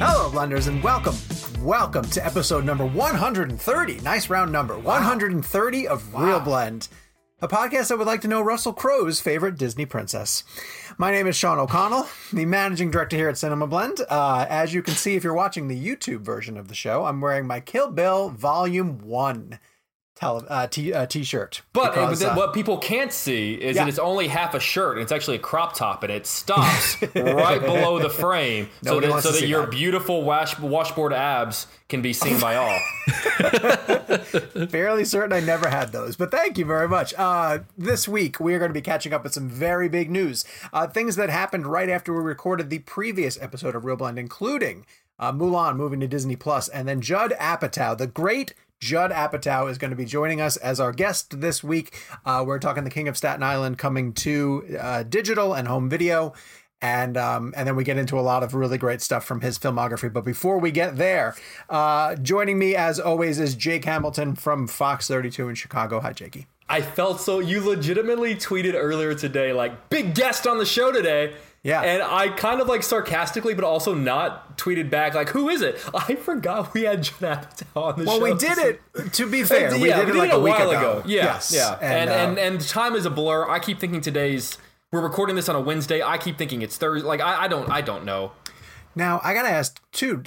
Hello, Blenders, and welcome. Welcome to episode number 130. Nice round number. 130 of Real Blend, a podcast that would like to know Russell Crowe's favorite Disney princess. My name is Sean O'Connell, the managing director here at Cinema Blend. Uh, as you can see, if you're watching the YouTube version of the show, I'm wearing my Kill Bill Volume 1 tele- uh, t- uh, t-shirt. But, but Because, then uh, what people can't see is Yeah. that it's only half a shirt and it's actually a crop top and it stops right below the frame so that, so that your that. beautiful wash, washboard abs can be seen by all. fairly certain I never had those, but thank you very much. Uh, this week, we are going to be catching up with some very big news. Uh, things that happened right after we recorded the previous episode of Real Blend, including uh, Mulan moving to Disney Plus, and then Judd Apatow, the great Judd Apatow, is going to be joining us as our guest this week. Uh, we're talking The King of Staten Island coming to uh, digital and home video. And um, and then we get into a lot of really great stuff from his filmography. But before we get there, uh, joining me as always is Jake Hamilton from Fox 32 in Chicago. Hi, Jakey. I felt so. You legitimately tweeted earlier today, like, big guest on the show today. Yeah. And I kind of like sarcastically, but also not tweeted back, like, who is it? I forgot we had Judd Apatow on the Well, show. Well, we did it. To be fair, we yeah, did it like a, week ago. Yeah, yes. yeah. And uh, and, and time is a blur. I keep thinking today's. We're recording this on a Wednesday. I keep thinking it's Thursday. Like I, I don't I don't know. Now I gotta ask too.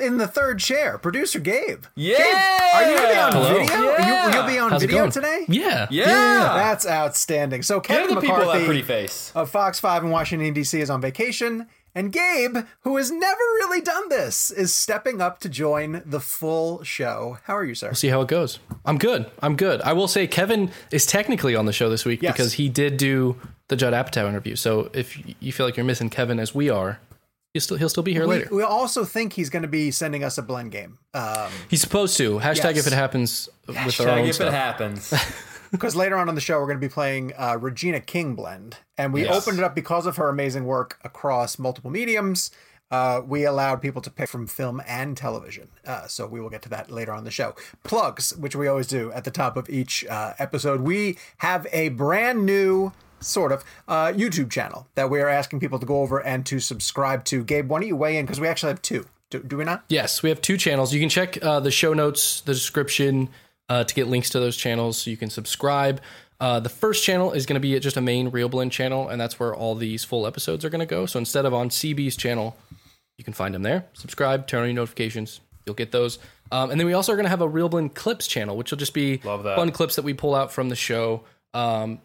In the third chair, producer Gabe. Yeah. Gabe, are you gonna be on Hello. video? Yeah. You, will be on How's video today. Yeah. Yeah. That's outstanding. So Give Kevin the people McCarthy that pretty face. of Fox 5 in Washington, D.C. is on vacation. And Gabe, who has never really done this, is stepping up to join the full show. How are you, sir? We'll See how it goes. I'm good. I'm good. I will say Kevin is technically on the show this week Yes. because he did do the Judd Apatow interview. So if you feel like you're missing Kevin as we are, he'll still he'll still be here We, later. we also think he's going to be sending us a blend game. Um, He's supposed to. Hashtag Yes. if it happens with our Hashtag own if stuff. it happens. because later on in the show we're going to be playing uh, Regina King blend, and we Yes. opened it up because of her amazing work across multiple mediums. Uh, we allowed people to pick from film and television, uh, so we will get to that later on in the show. Plugs, which we always do at the top of each uh, episode. We have a brand new sort of uh, YouTube channel that we are asking people to go over and to subscribe to. Gabe, why don't you weigh in because we actually have two. Do, do we not? Yes, we have two channels. You can check uh, the show notes, the description uh, to get links to those channels so you can subscribe. Uh, the first channel is going to be just a main Real Blend channel, and that's where all these full episodes are going to go. So instead of on CB's channel, you can find them there. Subscribe, turn on your notifications. You'll get those. Um, and then we also are going to have a Real Blend Clips channel, which will just be Love that. fun clips that we pull out from the show. Um,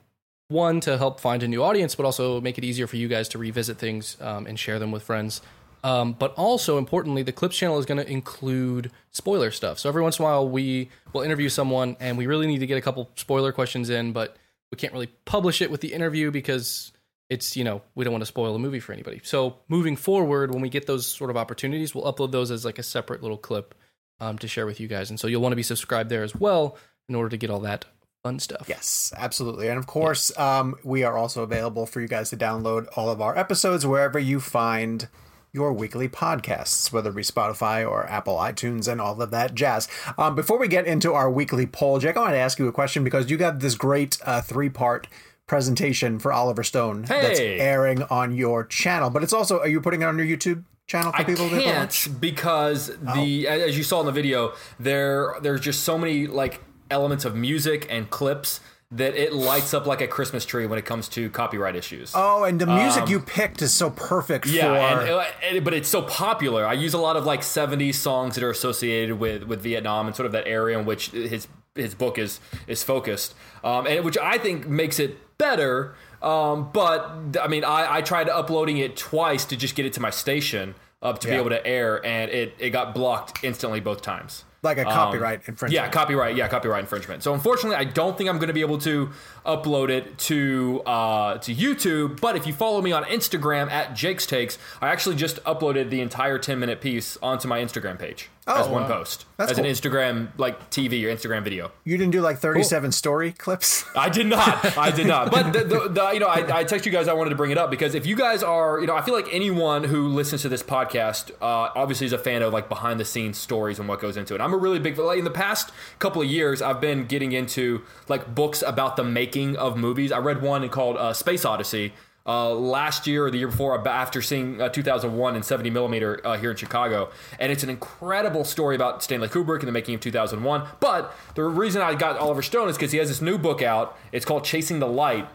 one to help find a new audience, but also make it easier for you guys to revisit things um, and share them with friends. Um, but also importantly, the clips channel is going to include spoiler stuff. So every once in a while, we will interview someone, and we really need to get a couple spoiler questions in, but we can't really publish it with the interview because it's you know we don't want to spoil the movie for anybody. So moving forward, when we get those sort of opportunities, we'll upload those as like a separate little clip um, to share with you guys, and so you'll want to be subscribed there as well in order to get all that fun stuff. Yes, absolutely. And of course, um, we are also available for you guys to download all of our episodes wherever you find your weekly podcasts, whether it be Spotify or Apple iTunes and all of that jazz. Um, before we get into our weekly poll, Jack, I want to ask you a question because you got this great uh, three part presentation for Oliver Stone that's airing on your channel, but it's also, are you putting it on your YouTube channel for I people to watch? can't because the Oh. as you saw in the video, there there's just so many like elements of music and clips that it lights up like a Christmas tree when it comes to copyright issues. Oh, and the music you picked is so perfect Um, Yeah, for. and, uh, and- but it's so popular. I use a lot of like '70s songs that are associated with with Vietnam and sort of that area in which his his book is is focused, um, and which I think makes it better. Um, but I mean, I, I tried uploading it twice to just get it to my station uh, to be able to air, and it it got blocked instantly both times. Like a copyright infringement. Um, Yeah, copyright. Yeah, copyright infringement. So unfortunately, I don't think I'm going to be able to upload it to uh, to YouTube. But if you follow me on Instagram at Jake's Takes, I actually just uploaded the entire 10 minute piece onto my Instagram page as one wow. post, That's as an. Instagram like TV or Instagram video. You didn't do like 37 story clips? I did not. I did not. But the, the, the, you know, I, I text you guys. I wanted to bring it up because if you guys are, you know, I feel like anyone who listens to this podcast uh, obviously is a fan of like behind the scenes stories and what goes into it. I'm a really big like in the past couple of years, I've been getting into like books about the making of movies. I read one called uh, Space Odyssey. Uh, last year or the year before, after seeing uh, 2001 and 70 millimeter uh, here in Chicago, and it's an incredible story about Stanley Kubrick and the making of 2001. But the reason I got Oliver Stone is because he has this new book out. It's called Chasing the Light,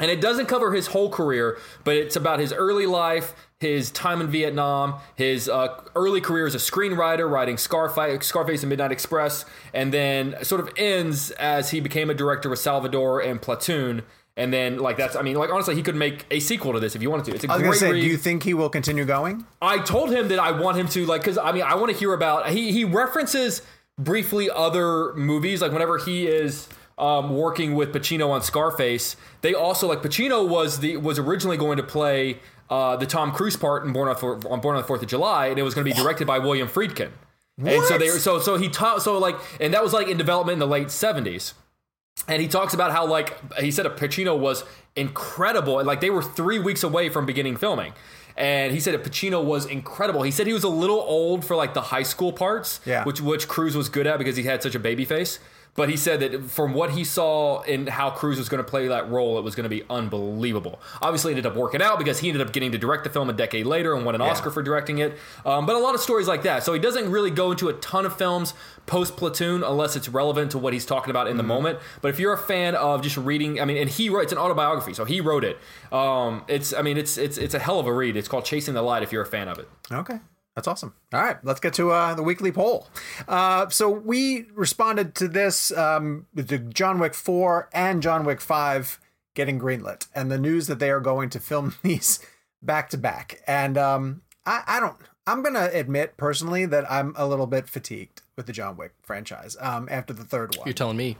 and it doesn't cover his whole career, but it's about his early life, his time in Vietnam, his uh, early career as a screenwriter, writing Scarface, Scarface and Midnight Express, and then sort of ends as he became a director with Salvador and Platoon. And then, like that's, I mean, like honestly, he could make a sequel to this if you wanted to. It's a I was great going to say, read. do you think he will continue going? I told him that I want him to like because I mean I want to hear about he he references briefly other movies like whenever he is um, working with Pacino on Scarface they also like Pacino was the was originally going to play uh, the Tom Cruise part in Born on, on Born on the Fourth of July and it was going to be directed by William Friedkin What? and so they so so he taught so like and that was like in development in the late seventies and he talks about how like he said a Pacino was incredible and like they were three weeks away from beginning filming and he said that Pacino was incredible. He said he was a little old for like the high school parts, Yeah. which which Cruise was good at because he had such a baby face. But he said that from what he saw in how Cruise was going to play that role, it was going to be unbelievable. Obviously, it ended up working out because he ended up getting to direct the film a decade later and won an Oscar for directing it. Um, but a lot of stories like that. So he doesn't really go into a ton of films post Platoon unless it's relevant to what he's talking about in the moment. But if you're a fan of just reading, I mean, and he wrote it's an autobiography, so he wrote it. Um, it's, I mean, it's it's it's a hell of a read. It's called Chasing the Light. If you're a fan of it. Okay. That's awesome. All right, let's get to uh, the weekly poll. Uh, so we responded to this um, with the John Wick 4 and John Wick 5 getting greenlit, and the news that they are going to film these back to back. And um, I, I don't. I'm gonna admit personally that I'm a little bit fatigued with the John Wick franchise um, after the third one. You're telling me.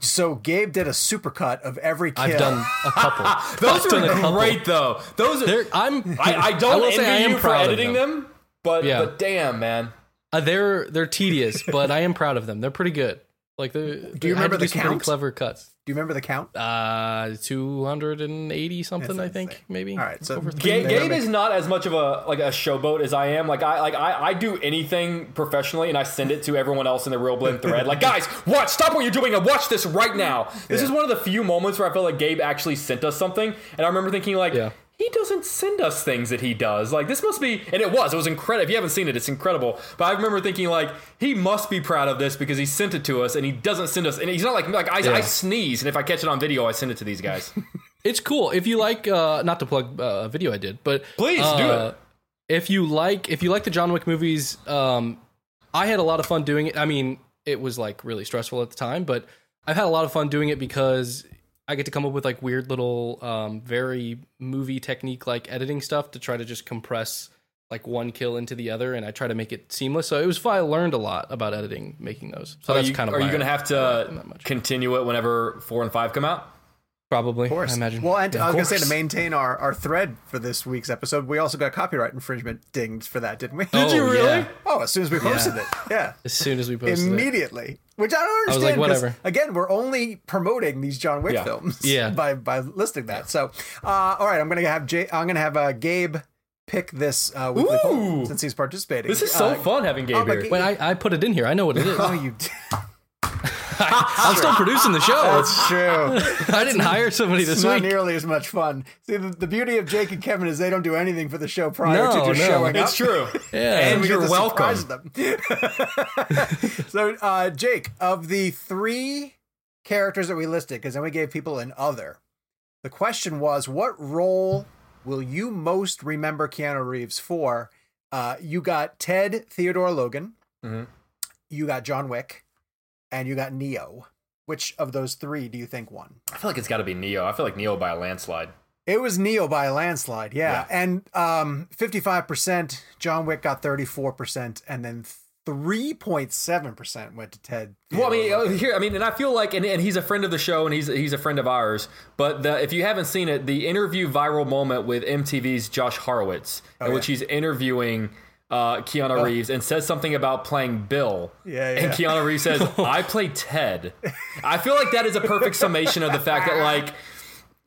So Gabe did a supercut of every kill. I've done a couple. Those I've done a are couple. great though. Those are. They're, I'm. I, I don't will envy say I am you for proud of editing them. But Yeah. but damn man. Uh, they're they're tedious, but I am proud of them. They're pretty good. Like the Do you remember the count? pretty clever cuts? Do you remember the count? Uh, two hundred and eighty something. That's I think insane. maybe. All right, so three Gabe, They is not as much of a like a showboat as I am. Like I like I, I do anything professionally and I send it to everyone else in the Real Blend thread. Like guys, watch, stop what you're doing and watch this right now. This Yeah. is one of the few moments where I felt like Gabe actually sent us something, and I remember thinking like. Yeah. He doesn't send us things that he does. Like this must be, and it was. It was incredible. If you haven't seen it, it's incredible. But I remember thinking like he must be proud of this because he sent it to us, and he doesn't send us. And he's not like like I, I sneeze, and if I catch it on video, I send it to these guys. It's cool if you like. Uh, not to plug uh, a video I did, but Please, do uh, it. If you like, if you like the John Wick movies, um, I had a lot of fun doing it. I mean, it was like really stressful at the time, but I've had a lot of fun doing it because I get to come up with like weird little, um, very movie technique like editing stuff to try to just compress like one kill into the other, and I try to make it seamless. So it was fun. I learned a lot about editing, making those. So are that's you, kind of are you why going to have I don't like them to continue it whenever four and five come out? Probably, Of course. I imagine. Well, and Yeah. I was going to say to maintain our, our thread for this week's episode, we also got copyright infringement dinged for that, didn't we? Did you really? Oh, as soon as we posted it. Yeah. as soon as we posted it. Immediately. Which I don't understand. I like, whatever. Again, we're only promoting these John Wick Yeah. films. Yeah. By by listing that. So, uh, all right, I'm gonna have Jay. I'm gonna have uh, Gabe pick this uh, weekly poll since he's participating. This is so Uh, fun having Gabe oh, here. When I, I put it in here, I know what it is. Oh, you. I'm still producing the show. That's true. I didn't hire somebody It's this not nearly as much fun. See, the, the beauty of Jake and Kevin is they don't do anything for the show prior No, to just no. showing up. It's true. Yeah. And we get you're to welcome. them. so, uh, Jake, of the three characters that we listed, because then we gave people an other, the question was, what role will you most remember Keanu Reeves for? Uh, you got Ted Theodore Logan, Mhm. you got John Wick, and you got Neo. Which of those three do you think won? I feel like it's got to be Neo. I feel like Neo by a landslide. It was Neo by a landslide, yeah. Yeah. And um 55%, John Wick got 34%, and then 3.7% went to Ted. Well, I mean, uh, here, I mean, and I feel like, and, and he's a friend of the show, and he's he's a friend of ours. But the, if you haven't seen it, the interview viral moment with MTV's Josh Horowitz, in Oh, which he's interviewing uh, Keanu Reeves and says something about playing Bill. Yeah, And yeah. Keanu Reeves says, "I play Ted." I feel like that is a perfect summation of the fact that like.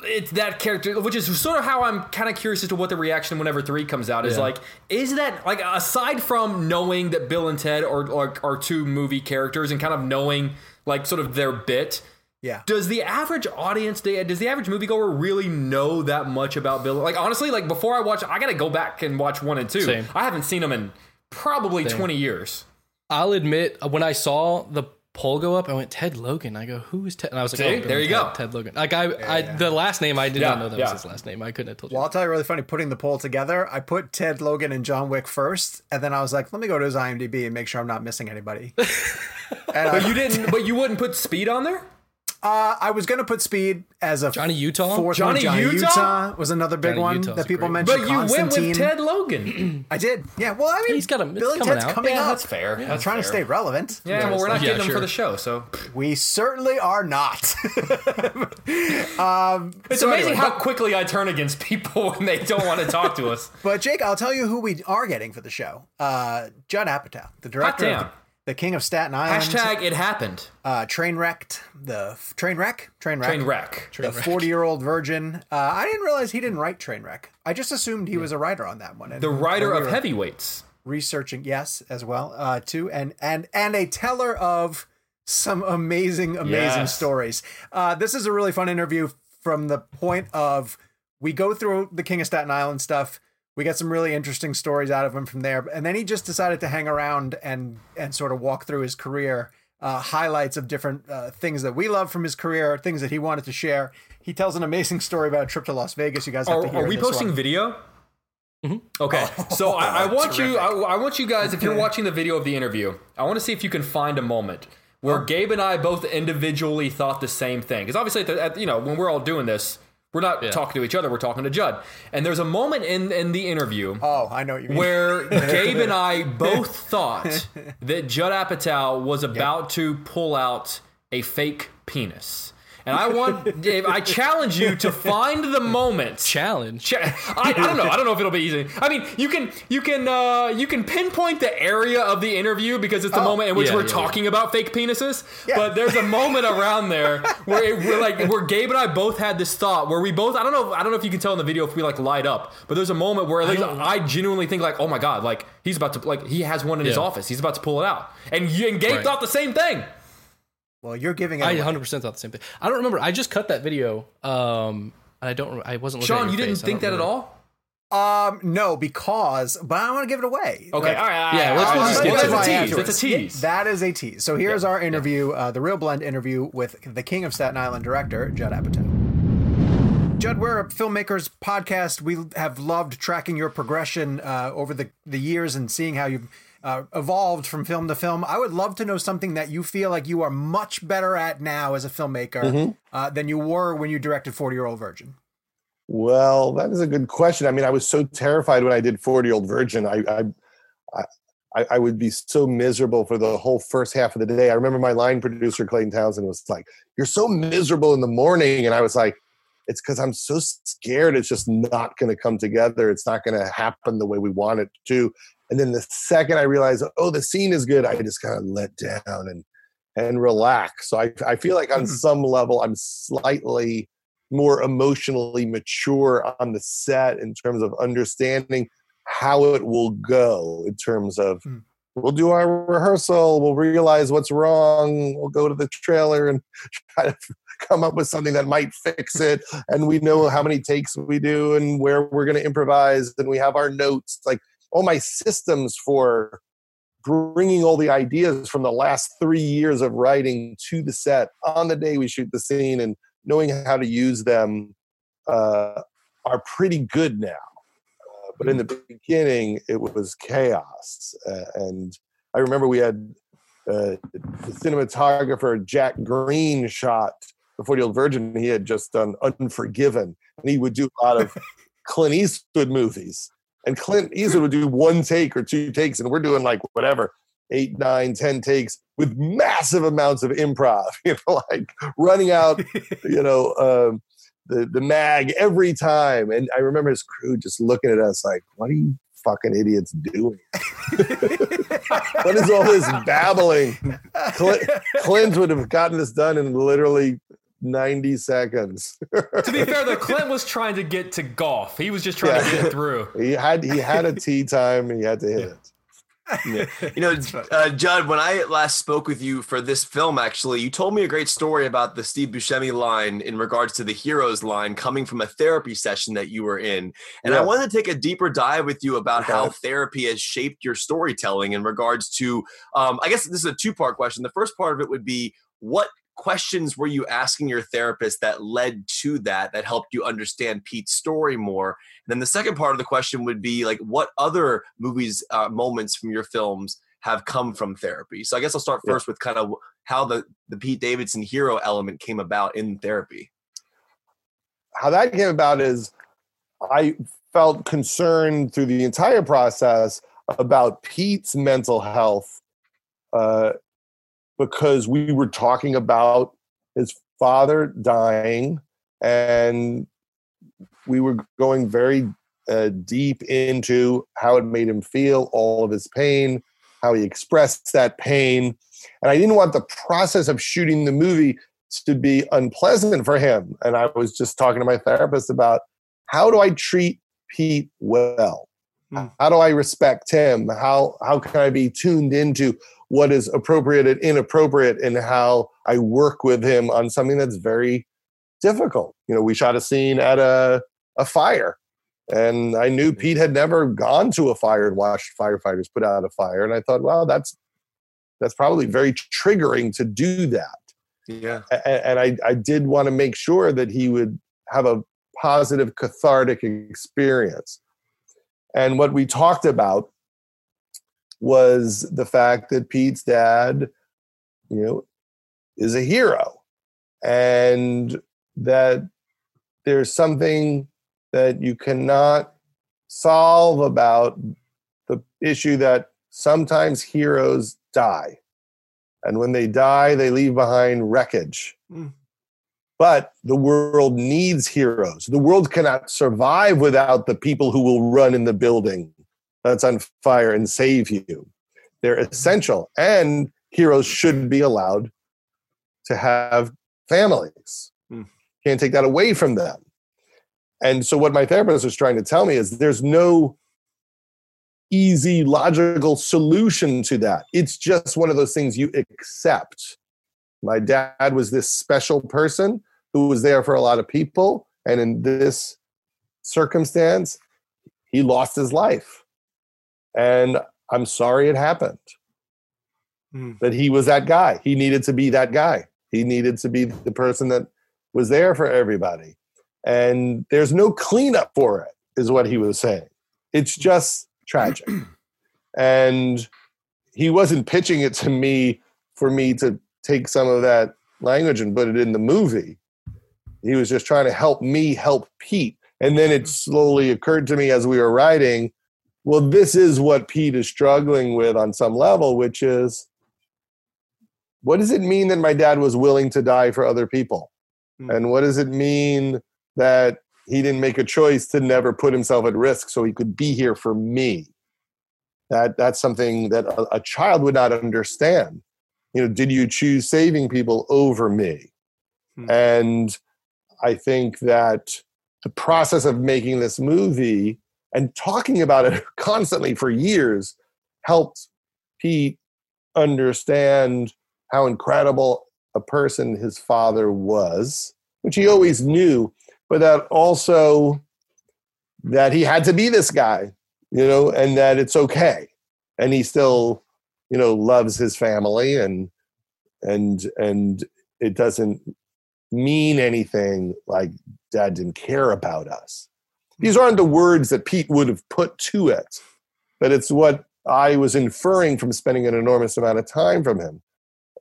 It's that character, which is sort of how I'm kind of curious as to what the reaction whenever three comes out is Yeah. like. Is that like aside from knowing that Bill and Ted are, are are two movie characters and kind of knowing like sort of their bit? Yeah. Does the average audience, does the average moviegoer really know that much about Bill? Like honestly, like before I watch, I gotta go back and watch one and two. Same. I haven't seen them in probably twenty years. I'll admit, uh, when I saw the poll go up, I went Ted Logan. I go, who is Ted? And I was like, See? oh, Bill There you Ted, go. Ted Logan. Like I, I, the last name I did Yeah, not know that yeah. was his last name. I couldn't have told you. Well, I'll tell you really funny. Putting the poll together, I put Ted Logan and John Wick first, and then I was like, let me go to his IMDb and make sure I'm not missing anybody. and But I, you didn't. but you wouldn't put Speed on there. Uh, I was gonna put Speed as a Johnny Utah? fourth Johnny one. Johnny Utah? Utah? was another big Johnny one Utah's that people mentioned. But you went with Ted Logan. I did. Yeah. Well, I mean, He's got a- it's Billy coming Ted's out. coming Yeah, up. that's fair. I'm That's trying to stay relevant. Yeah, well, we're not getting them sure. for the show, so We certainly are not. um, it's so amazing anyway, how but- quickly I turn against people when they don't want to talk to us. But Jake, I'll tell you who we are getting for the show. Uh, Judd Apatow, the director damn. of the King of Staten Island. Hashtag it happened. uh, train wrecked. The f- train wreck. Train wreck. Train wreck. The forty-year-old virgin. Uh, I didn't realize he didn't write train wreck. I just assumed he was a writer on that one. And The writer we of Heavyweights. researching, yes, as well, uh, too, and and and a teller of some amazing, amazing Yes. stories. Uh, this is a really fun interview from the point of we go through the King of Staten Island stuff. We get some really interesting stories out of him from there, and then he just decided to hang around and and sort of walk through his career, uh, highlights of different uh, things that we love from his career, things that he wanted to share. He tells an amazing story about a trip to Las Vegas. You guys have Are, to hear are we this posting one. video? Okay, so I, I want you. I, I want you guys. If you're watching the video of the interview, I want to see if you can find a moment where Gabe and I both individually thought the same thing. Because obviously, at the, at, you know, when we're all doing this, we're not talking to each other. We're talking to Judd. And there's a moment in in the interview Oh, I know what you mean. where Gabe and I both thought that Judd Apatow was about to pull out a fake penis. And I want, Dave, I challenge you to find the moment. Challenge. Ch- I, I don't know. I don't know if it'll be easy. I mean, you can you can uh, you can pinpoint the area of the interview because it's the moment in which Yeah, we're yeah, talking about fake penises. Yeah. But there's a moment around there where it, we're like where Gabe and I both had this thought where we both I don't know I don't know if you can tell in the video if we like light up, but there's a moment where at least I, genuinely think like oh my god like he's about to like he has one in his office he's about to pull it out and you, and Gabe Right. thought the same thing. Well, you're giving it I 100 percent thought the same thing. I don't remember. I just cut that video. Um, and I don't. I wasn't. Looking at anything. Sean, at you your didn't face. Think that don't at all? Um, no, because but I want to give it away. Okay, Like, all right. Yeah, all let's- let's just right. get Well, to that's it. a tease. afterwards. It's a tease. That is a tease. So here's our interview, uh, the Real Blend interview with the King of Staten Island director, Judd Apatow. Judd, we're a filmmakers podcast. We have loved tracking your progression uh, over the, the years and seeing how you've uh, evolved from film to film. I would love to know something that you feel like you are much better at now as a filmmaker uh, than you were when you directed 40 Year Old Virgin. Well, that is a good question. I mean, I was so terrified when I did 40 Year Old Virgin. I, I, I, I would be so miserable for the whole first half of the day. I remember my line producer, Clayton Townsend, was like, You're so miserable in the morning. And I was like, It's because I'm so scared it's just not going to come together. It's not going to happen the way we want it to. And then the second I realized, Oh, the scene is good, I just kind of let down and and relax. So I, I feel like on Mhm. some level, I'm slightly more emotionally mature on the set in terms of understanding how it will go in terms of Hmm. we'll do our rehearsal, we'll realize what's wrong, we'll go to the trailer and try to come up with something that might fix it. And we know how many takes we do and where we're going to improvise. And we have our notes, like all my systems for bringing all the ideas from the last three years of writing to the set on the day we shoot the scene and knowing how to use them uh, are pretty good now. Uh, but in the beginning, it was chaos. Uh, and I remember we had uh, the cinematographer Jack Green shot the 40 year old virgin. He had just done Unforgiven, and he would do a lot of Clint Eastwood movies. And Clint Eastwood would do one take or two takes, and we're doing like whatever, eight, nine, ten takes with massive amounts of improv, you know, like running out, you know, um, the, the mag every time. And I remember his crew just looking at us like, what are you fucking idiots doing? what is all this babbling? Clint, Clint would have gotten this done in literally 90 seconds. To be fair, though, Clint was trying to get to golf. He was just trying to get through. he had he had a tee time and he had to hit it. You know, uh, Judd, when I last spoke with you for this film, actually, you told me a great story about the Steve Buscemi line in regards to the heroes line coming from a therapy session that you were in. And I wanted to take a deeper dive with you about how therapy has shaped your storytelling in regards to, um, I guess this is a two part question. The first part of it would be what questions were you asking your therapist that led to that, that helped you understand Pete's story more? And then the second part of the question would be like, what other movies, uh, moments from your films have come from therapy? So I guess I'll start Yeah. first with kind of how the the Pete Davidson hero element came about in therapy. How that came about is I felt concerned through the entire process about Pete's mental health uh, because we were talking about his father dying and we were going very uh, deep into how it made him feel, all of his pain, how he expressed that pain. And I didn't want the process of shooting the movie to be unpleasant for him. And I was just talking to my therapist about how do I treat Pete well? Hmm. How do I respect him? How how can I be tuned into what is appropriate and inappropriate and how I work with him on something that's very difficult. You know, we shot a scene at a a fire and I knew mm-hmm. Pete had never gone to a fire and watched firefighters put out a fire and I thought, well, that's that's probably very triggering to do that Yeah. a- and I, I did want to make sure that he would have a positive cathartic experience. And what we talked about was the fact that Pete's dad, you know, is a hero and that there's something that you cannot solve about the issue that sometimes heroes die. And when they die, they leave behind wreckage. Mm. But the world needs heroes. The world cannot survive without the people who will run in the building that's on fire and save you. They're essential. And heroes should be allowed to have families. Mm. Can't take that away from them. And so, what my therapist was trying to tell me is there's no easy, logical solution to that. It's just one of those things you accept. My dad was this special person who was there for a lot of people. And in this circumstance, he lost his life. And I'm sorry it happened. Mm. That he was that guy. He needed to be that guy. He needed to be the person that was there for everybody. And there's no cleanup for it, is what he was saying. It's just tragic. and he wasn't pitching it to me for me to take some of that language and put it in the movie. He was just trying to help me help Pete. And then it slowly occurred to me as we were writing, well, this is what Pete is struggling with on some level, which is what does it mean that my dad was willing to die for other people? Mm. And what does it mean that he didn't make a choice to never put himself at risk so he could be here for me? That that's something that a, a child would not understand. you know, did you choose saving people over me? Hmm. And I think that the process of making this movie and talking about it constantly for years helped Pete understand how incredible a person his father was, which he always knew, but that also that he had to be this guy, you know, and that it's okay. And he still, you know, loves his family and and and it doesn't mean anything like dad didn't care about us. These aren't the words that Pete would have put to it, but it's what I was inferring from spending an enormous amount of time from him,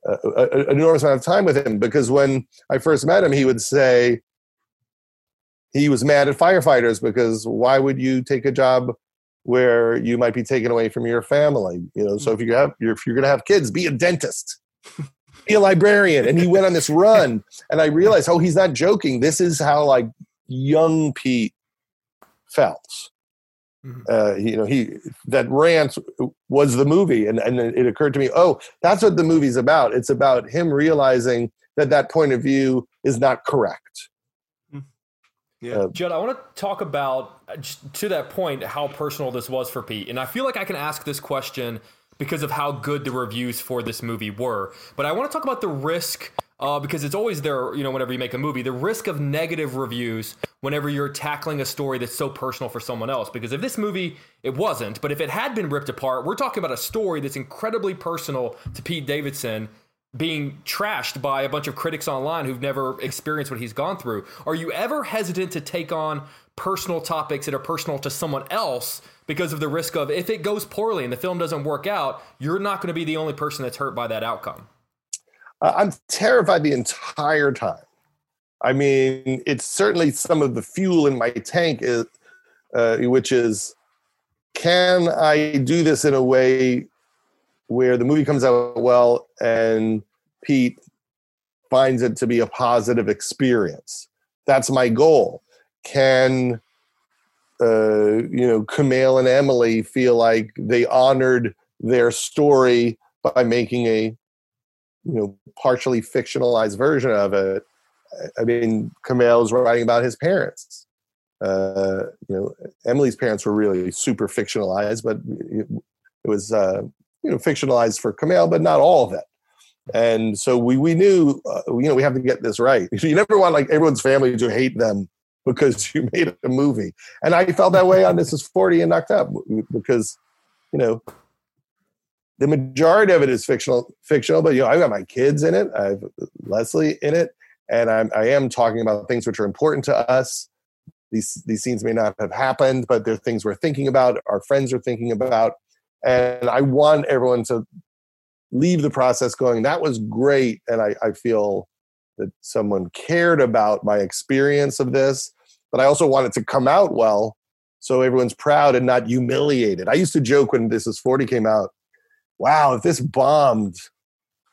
uh, an enormous amount of time with him. Because when I first met him, he would say he was mad at firefighters because why would you take a job where you might be taken away from your family? You know, so if you have if you're going to have kids, be a dentist. be a librarian and he went on this run and i realized oh he's not joking this is how like young pete felt Mm-hmm. Uh, you know, he that rant was the movie, and and it occurred to me, oh, that's what the movie's about. It's about him realizing that that point of view is not correct. Mm. Yeah, uh, Judd, I want to talk about uh, to that point how personal this was for Pete, and I feel like I can ask this question because of how good the reviews for this movie were. But I want to talk about the risk uh, because it's always there, you know, whenever you make a movie, the risk of negative reviews whenever you're tackling a story that's so personal for someone else. Because if this movie, it wasn't, but if it had been ripped apart, we're talking about a story that's incredibly personal to Pete Davidson being trashed by a bunch of critics online who've never experienced what he's gone through. Are you ever hesitant to take on personal topics that are personal to someone else because of the risk of if it goes poorly and the film doesn't work out, you're not going to be the only person that's hurt by that outcome? Uh, I'm terrified the entire time. I mean, it's certainly some of the fuel in my tank, is, uh, which is can I do this in a way where the movie comes out well and Pete finds it to be a positive experience? That's my goal. Can uh, you know Kumail and Emily feel like they honored their story by making a you know partially fictionalized version of it. I mean Kumail's writing about his parents. Uh, you know emily's parents were really super fictionalized but it, it was uh, you know fictionalized for Kumail but not all of it. And so we we knew uh, you know we have to get this right. You never want like everyone's family to hate them because you made a movie. And i felt that way on this is 40 and knocked up because you know the majority of it is fictional fictional but you know i've got my kids in it. I have leslie in it and I'm, i am talking about things which are important to us. These these scenes may not have happened but they're things we're thinking about our friends are thinking about and i want everyone to leave the process going. That was great and i, I feel that someone cared about my experience of this but i also want it to come out well so everyone's proud and not humiliated. I used to joke when this is 40 came out wow, if this bombed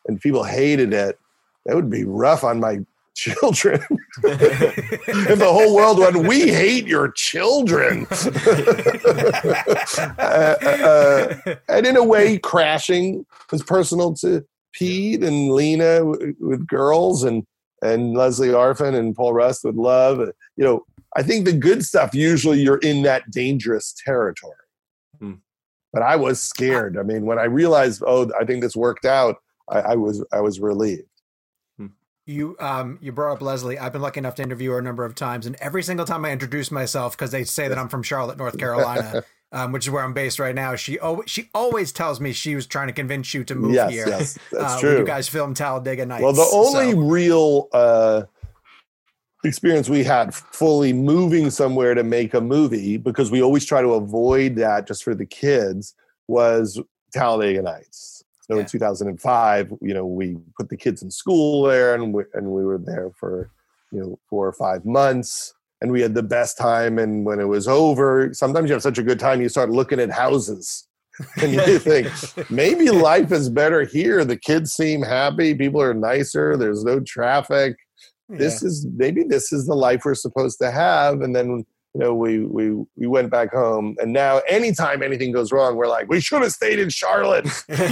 and people hated it, that would be rough on my children. if the whole world went, we hate your children. uh, uh, and in a way, crashing was personal to Pete and Lena with girls and and Lesley Arfin and Paul Rust with love. You know, I think the good stuff usually you're in that dangerous territory but I was scared. I mean, when I realized, oh, I think this worked out, I, I was I was relieved. Hmm. You um you brought up Leslie. I've been lucky enough to interview her a number of times, and every single time I introduce myself, because they say that I'm from Charlotte, North Carolina, um, which is where I'm based right now. She oh she always tells me she was trying to convince you to move yes, here. Yes, that's uh, true. you guys filmed Talladega Nights. Well, the only so. real uh, experience we had fully moving somewhere to make a movie because we always try to avoid that just for the kids was Talladega Nights. So yeah. in 2005, you know, we put the kids in school there and we, and we were there for, you know, four or five months and we had the best time. And when it was over, sometimes you have such a good time, you start looking at houses and you think maybe life is better here. The kids seem happy. People are nicer. There's no traffic this is maybe this is the life we're supposed to have and then you know, we we we went back home, and now anytime anything goes wrong, we're like, we should have stayed in Charlotte. uh,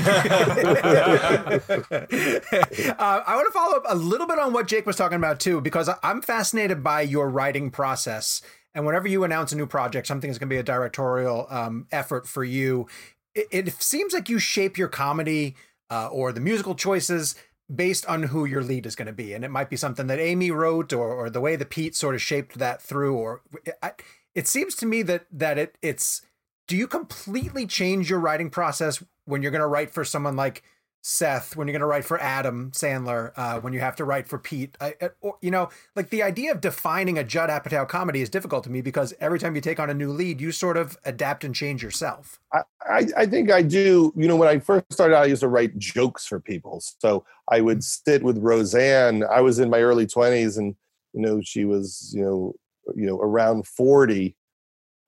I want to follow up a little bit on what Jake was talking about too, because I'm fascinated by your writing process. And whenever you announce a new project, something is going to be a directorial um, effort for you. It, it, seems like you shape your comedy uh, or the musical choices based on who your lead is going to be. And it might be something that Amy wrote or, or the way that Pete sort of shaped that through, or it, it seems to me that, that it it's, do you completely change your writing process when you're going to write for someone like Seth, when you're going to write for Adam Sandler, uh, when you have to write for Pete, I, or, you know, like the idea of defining a Judd Apatow comedy is difficult to me because every time you take on a new lead, you sort of adapt and change yourself. I, I, I think I do. You know, when I first started out, I used to write jokes for people. So I would sit with Roseanne. I was in my early 20s and, you know, she was, you know, you know, around 40.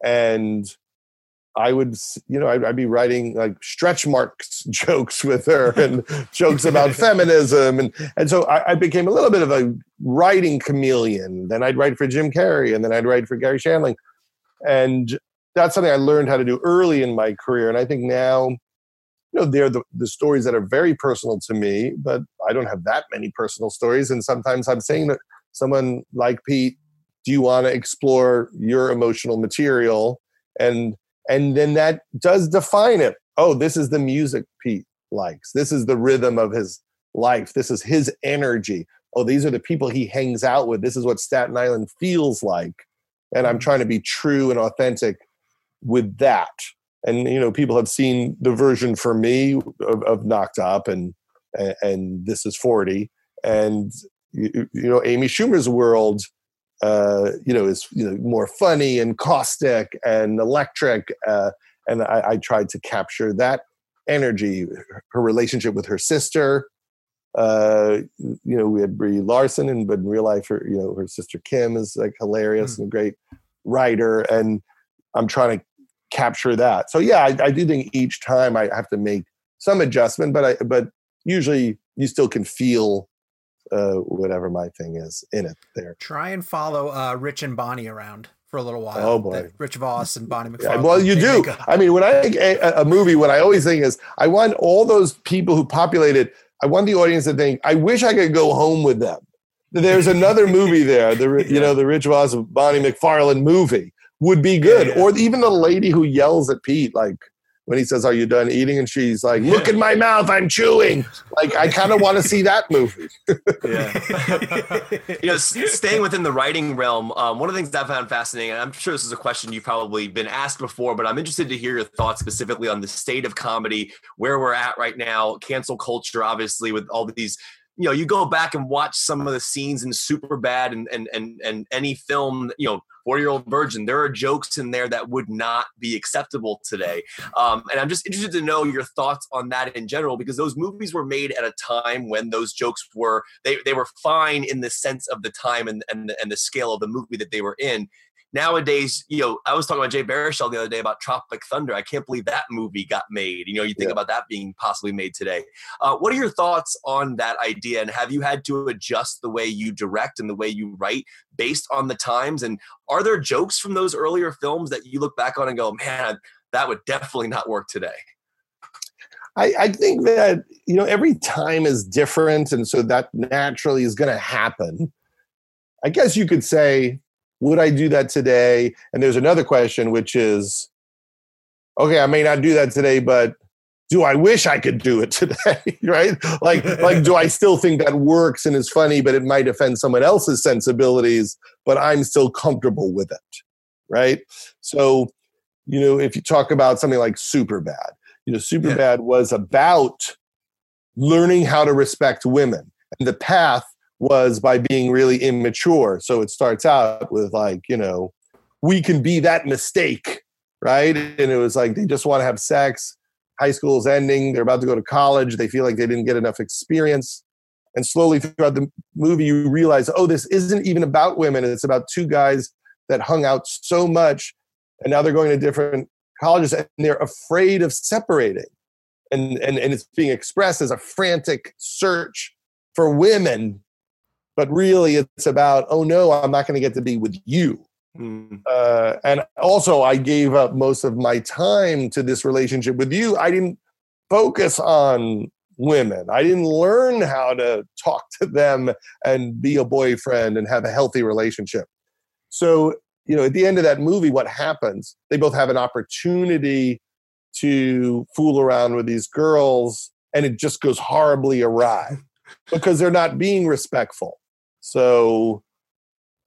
And I would, you know, I'd, I'd, be writing like stretch marks jokes with her and jokes about feminism, and and so I, I, became a little bit of a writing chameleon. Then I'd write for Jim Carrey, and then I'd write for Garry Shandling, and that's something I learned how to do early in my career. And I think now, you know, they're the, the stories that are very personal to me, but I don't have that many personal stories. And sometimes I'm saying that someone like Pete, do you want to explore your emotional material? And and then that does define it. Oh, this is the music Pete likes. This is the rhythm of his life. This is his energy. Oh, these are the people he hangs out with. This is what Staten Island feels like. And I'm mm. trying to be true and authentic with that. And you know, people have seen the version for me of, of Knocked Up and, and and This Is 40. And you, you know, Amy Schumer's world uh, you know, is you know more funny and caustic and electric. Uh, and I, I, tried to capture that energy, her relationship with her sister. Uh, you know, we had Brie Larson, and but in real life, her you know her sister Kim is like hilarious mm. and a great writer, and I'm trying to capture that. So yeah, I, I do think each time I have to make some adjustment, but I but usually you still can feel uh, whatever my thing is in it there. Try and follow uh, Rich and Bonnie around for a little while. Oh boy, Rich Voss and Bonnie McFarlane. Yeah, well, you do. I mean, when I think a, a, movie, what I always think is, I want all those people who populated. I want the audience to think, I wish I could go home with them. There's another movie there, the you know the Rich Voss and Bonnie McFarlane movie would be good, yeah, yeah. or even the lady who yells at Pete like when he says, "Are you done eating?" and she's like, "Look in my mouth, I'm chewing." Like I kind of want to see that movie. yeah. you know, staying within the writing realm, um, one of the things that I found fascinating, and I'm sure this is a question you've probably been asked before, but I'm interested to hear your thoughts specifically on the state of comedy, where we're at right now, cancel culture, obviously, with all these you know, you go back and watch some of the scenes in Super Bad and and and and any film, you know, 40 year old virgin. There are jokes in there that would not be acceptable today. Um, and I'm just interested to know your thoughts on that in general, because those movies were made at a time when those jokes were, they, they were fine in the sense of the time and, and, and the scale of the movie that they were in nowadays, you know, I was talking about Jay Baruchel the other day about Tropic Thunder. I can't believe that movie got made. You know, you think yeah. about that being possibly made today. Uh, what are your thoughts on that idea? And have you had to adjust the way you direct and the way you write based on the times? And are there jokes from those earlier films that you look back on and go, man, that would definitely not work today? I, I think that you know every time is different, and so that naturally is going to happen. I guess you could say would I do that today? And there's another question, which is, okay, I may not do that today, but do I wish I could do it today? right? Like, like, do I still think that works and is funny, but it might offend someone else's sensibilities, but I'm still comfortable with it. Right. So, you know, if you talk about something like super bad, you know, super yeah. bad was about learning how to respect women. And the path was by being really immature. So it starts out with like, you know, we can be that mistake, right? And it was like they just want to have sex. High school is ending. They're about to go to college. They feel like they didn't get enough experience. And slowly throughout the movie, you realize, oh, this isn't even about women. It's about two guys that hung out so much. And now they're going to different colleges and they're afraid of separating. And, and, and it's being expressed as a frantic search for women but really it's about oh no i'm not going to get to be with you Mm. Uh, and also, I gave up most of my time to this relationship with you. I didn't focus on women. I didn't learn how to talk to them and be a boyfriend and have a healthy relationship. So, you know, at the end of that movie, what happens? They both have an opportunity to fool around with these girls, and it just goes horribly awry because they're not being respectful. So,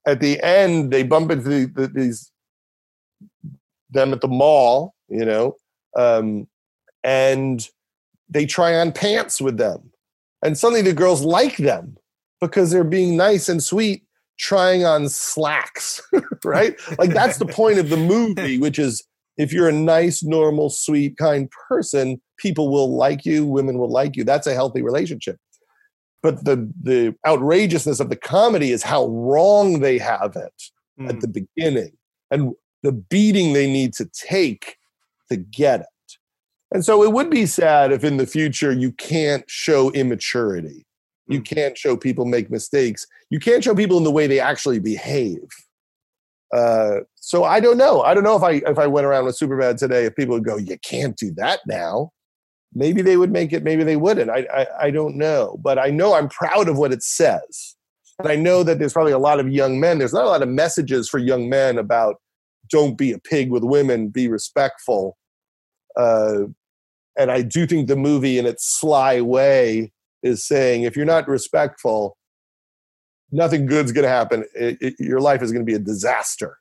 at the end, they bump into the, the, these them at the mall, you know, um, and they try on pants with them, and suddenly the girls like them because they're being nice and sweet, trying on slacks, right? like that's the point of the movie, which is if you're a nice, normal, sweet, kind person, people will like you, women will like you. That's a healthy relationship but the the outrageousness of the comedy is how wrong they have it mm. at the beginning and the beating they need to take to get it. And so it would be sad if in the future you can't show immaturity. You mm. can't show people make mistakes. You can't show people in the way they actually behave. Uh, so i don't know. I don't know if i if i went around with superbad today if people would go you can't do that now maybe they would make it maybe they wouldn't. I, I, I don't know. But i know i'm proud of what it says. And i know that there's probably a lot of young men there's not a lot of messages for young men about don't be a pig with women be respectful. Uh, and i do think the movie in its sly way is saying if you're not respectful nothing good's going to happen. It, it, your life is going to be a disaster.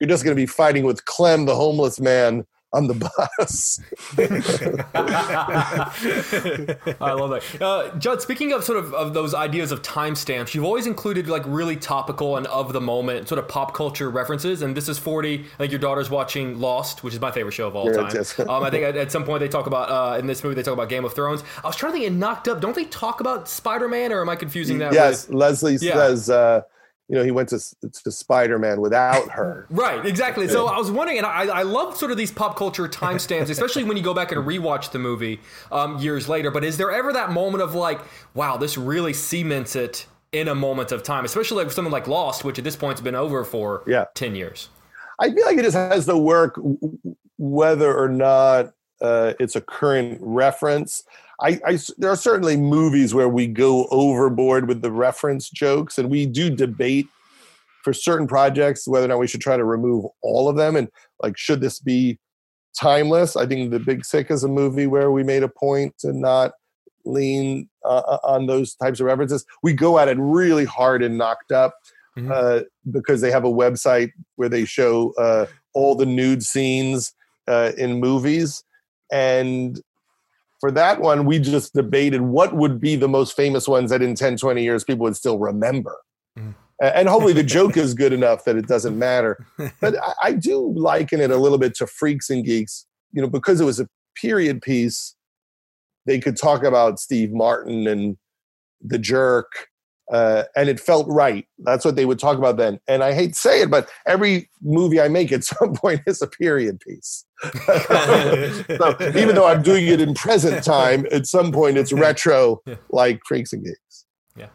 You're just going to be fighting with clem the homeless man on the bus. I love that. Uh, Judd, speaking of sort of, of those ideas of timestamps, you've always included like really topical and of the moment sort of pop culture references. And this is 40. I think your daughter's watching Lost, which is my favorite show of all time. um, I think at, at, some point they talk about, uh, in this movie, they talk about Game of Thrones. I was trying to think in Knocked Up, don't they talk about Spider Man or am I confusing that? Yes, with, Leslie yeah. says, uh, you know, he went to, to Spider Man without her. right, exactly. So I was wondering, and I, I love sort of these pop culture timestamps, especially when you go back and rewatch the movie um, years later. But is there ever that moment of like, wow, this really cements it in a moment of time, especially like something like Lost, which at this point has been over for yeah. 10 years? I feel like it just has to work whether or not uh, it's a current reference. I, I, there are certainly movies where we go overboard with the reference jokes, and we do debate for certain projects whether or not we should try to remove all of them. And like, should this be timeless? I think The Big Sick is a movie where we made a point to not lean uh, uh on those types of references. We go at it really hard and knocked up. Mm-hmm. Uh, because they have a website where they show uh, all the nude scenes uh, in movies, and for that one, we just debated what would be the most famous ones that in 10, 20 years people would still remember. Mm. And hopefully the joke is good enough that it doesn't matter. But I, I do liken it a little bit to Freaks and Geeks, you know, because it was a period piece. They could talk about Steve Martin and the jerk uh, and it felt right. That's what they would talk about then. And I hate to say it, but every movie I make at some point is a period piece. so even though I'm doing it in present time, at some point it's retro, like Freaks and Geeks. Yeah.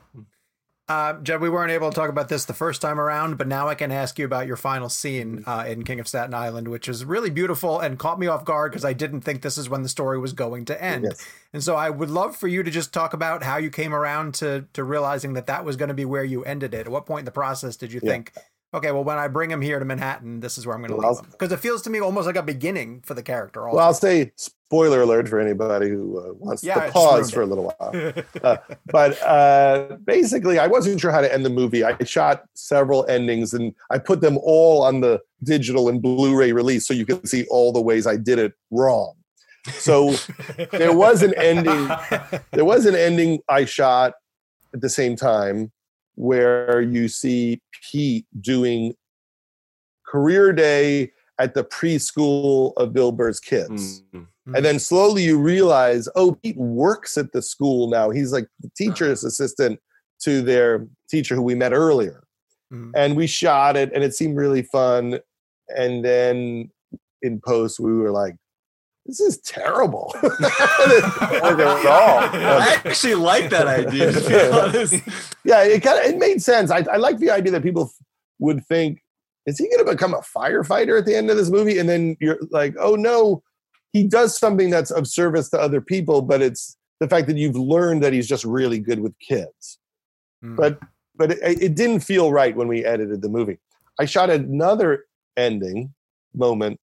Uh, Judd, we weren't able to talk about this the first time around, but now I can ask you about your final scene uh, in King of Staten Island, which is really beautiful and caught me off guard because I didn't think this is when the story was going to end. Yes. And so I would love for you to just talk about how you came around to to realizing that that was going to be where you ended it. At what point in the process did you yeah. think, okay, well, when I bring him here to Manhattan, this is where I'm going to well, leave him. Because it feels to me almost like a beginning for the character. Also. Well, I'll say spoiler alert for anybody who uh, wants yeah, to pause for a little while. uh, but uh, basically, I wasn't sure how to end the movie. I shot several endings and I put them all on the digital and Blu-ray release so you can see all the ways I did it wrong. So there was an ending. There was an ending I shot at the same time where you see Pete doing career day at the preschool of Bill Burr's kids. Mm-hmm. And then slowly you realize, oh, Pete works at the school now. He's like the teacher's assistant to their teacher who we met earlier. Mm-hmm. And we shot it and it seemed really fun. And then in post, we were like, this is terrible. I actually like that idea. yeah, it kind of it made sense. I, I like the idea that people would think is he going to become a firefighter at the end of this movie? And then you're like, oh no, he does something that's of service to other people, but it's the fact that you've learned that he's just really good with kids. Mm. But but it, it didn't feel right when we edited the movie. I shot another ending moment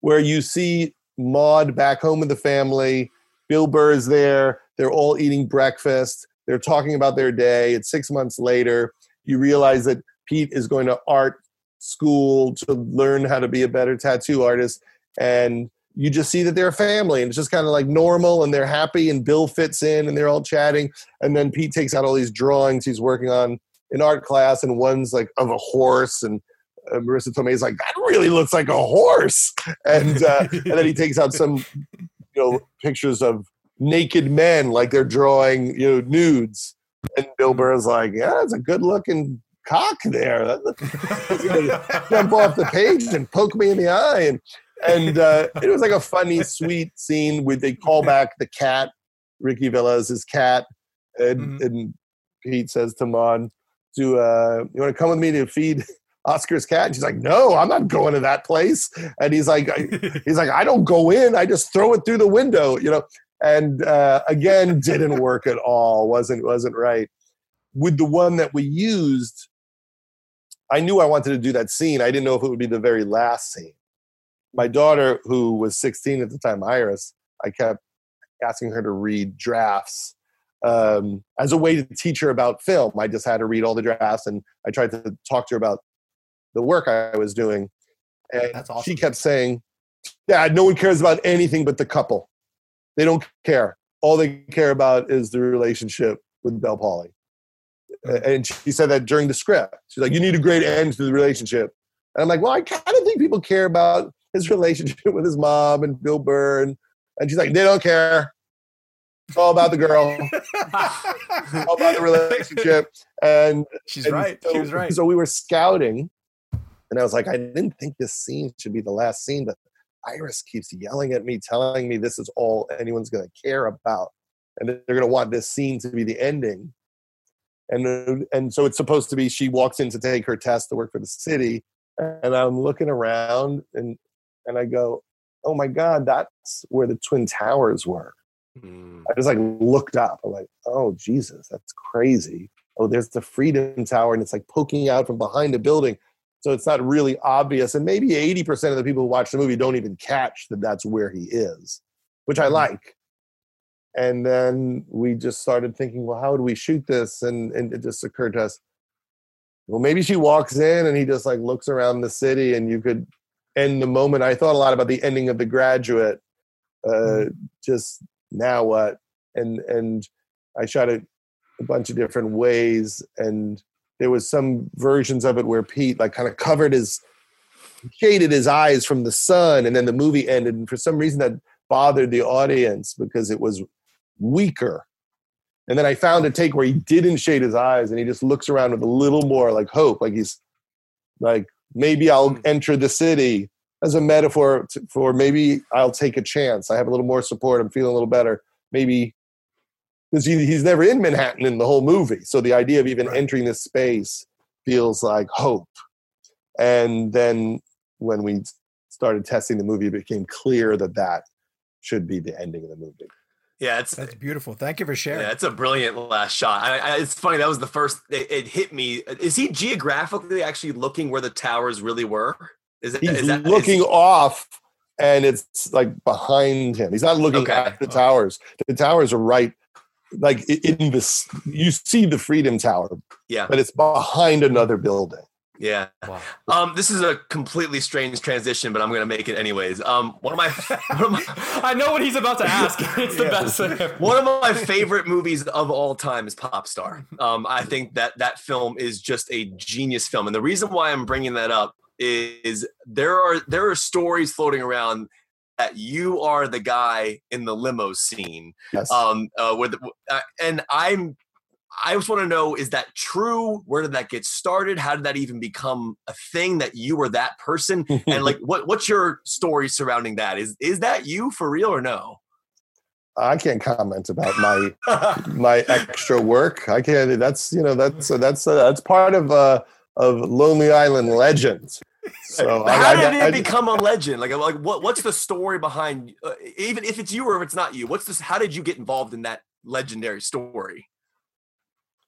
where you see Maud back home with the family. Bill Burr is there. They're all eating breakfast. They're talking about their day. It's six months later. You realize that Pete is going to art school to learn how to be a better tattoo artist. And you just see that they're a family and it's just kind of like normal and they're happy and Bill fits in and they're all chatting. And then Pete takes out all these drawings he's working on in art class and one's like of a horse and uh, Marisa is like, that really looks like a horse. And, uh, and then he takes out some, you know, pictures of naked men, like they're drawing, you know, nudes. And Bill Burr is like, yeah, it's a good looking cock there. He's gonna jump off the page and poke me in the eye. And and uh, it was like a funny, sweet scene where they call back the cat, Ricky Velez's his cat, and, Mhm. and Pete says to Mon, "Do uh, you want to come with me to feed Oscar's cat?" And she's like, "No, I'm not going to that place." And he's like, I, "He's like, I don't go in. I just throw it through the window," you know. And uh, again, didn't work at all. wasn't wasn't right. With the one that we used, I knew I wanted to do that scene. I didn't know if it would be the very last scene. My daughter, who was 16 at the time, Iris, I kept asking her to read drafts um, as a way to teach her about film. I just had her read all the drafts and I tried to talk to her about the work I was doing. And That's awesome. she kept saying, Dad, no one cares about anything but the couple. They don't care. All they care about is the relationship with Bel Powley. And she said that during the script. She's like, You need a great end to the relationship. And I'm like, Well, I kind of think people care about his relationship with his mom and Bill Burr. And, and she's like, They don't care. It's all about the girl, all about the relationship. And She's and right. So, she was right. So we were scouting, and I was like, I didn't think this scene should be the last scene, but Iris keeps yelling at me, telling me this is all anyone's going to care about, and they're going to want this scene to be the ending. And and so it's supposed to be she walks in to take her test to work for the city, and I'm looking around and and I go, oh my god, that's where the twin towers were. Mm. I just like looked up. I'm like, oh Jesus, that's crazy. Oh, there's the Freedom Tower, and it's like poking out from behind a building. So it's not really obvious. And maybe 80% of the people who watch the movie don't even catch that that's where he is, which I like. And then we just started thinking, well, how do we shoot this? And, and it just occurred to us, well, maybe she walks in and he just like looks around the city and you could end the moment. I thought a lot about the ending of The Graduate. Uh, just now what? And and I shot it a bunch of different ways, and there was some versions of it where Pete like kind of covered his shaded his eyes from the sun, and then the movie ended. And for some reason, that bothered the audience because it was weaker. And then I found a take where he didn't shade his eyes, and he just looks around with a little more like hope, like he's like maybe I'll hmm. enter the city as a metaphor for maybe I'll take a chance. I have a little more support. I'm feeling a little better. Maybe because he, he's never in Manhattan in the whole movie. So the idea of even entering this space feels like hope. And then when we started testing the movie, it became clear that that should be the ending of the movie. Yeah, it's That's beautiful. Thank you for sharing. yeah, it's a brilliant last shot. I, I, it's funny that was the first. It, it hit me. Is he geographically actually looking where the towers really were? Is it? He's is that, looking is- off and it's like behind him. He's not looking Okay. at the towers. The towers are right like in this you see the freedom tower yeah, but it's behind another building yeah. Wow. Um, this is a completely strange transition, but I'm gonna make it anyways. Um, one of my, one of my I know what he's about to ask. It's the Yeah. best thing. One of my favorite movies of all time is Popstar. Um, I think that that film is just a genius film, and the reason why I'm bringing that up is there are there are stories floating around that you are the guy in the limo scene. yes Um, uh, with uh, and I'm. I just want to know: Is that true? Where did that get started? How did that even become a thing that you were that person? And like, what what's your story surrounding that? Is is that you for real or no? i can't comment about my my extra work i can't that's you know that's that's uh, that's part of uh of Lonely Island legend. So how I- did I- it I- become a legend? Like, like what? What's the story behind? Uh, even if it's you or if it's not you, what's this? How did you get involved in that legendary story?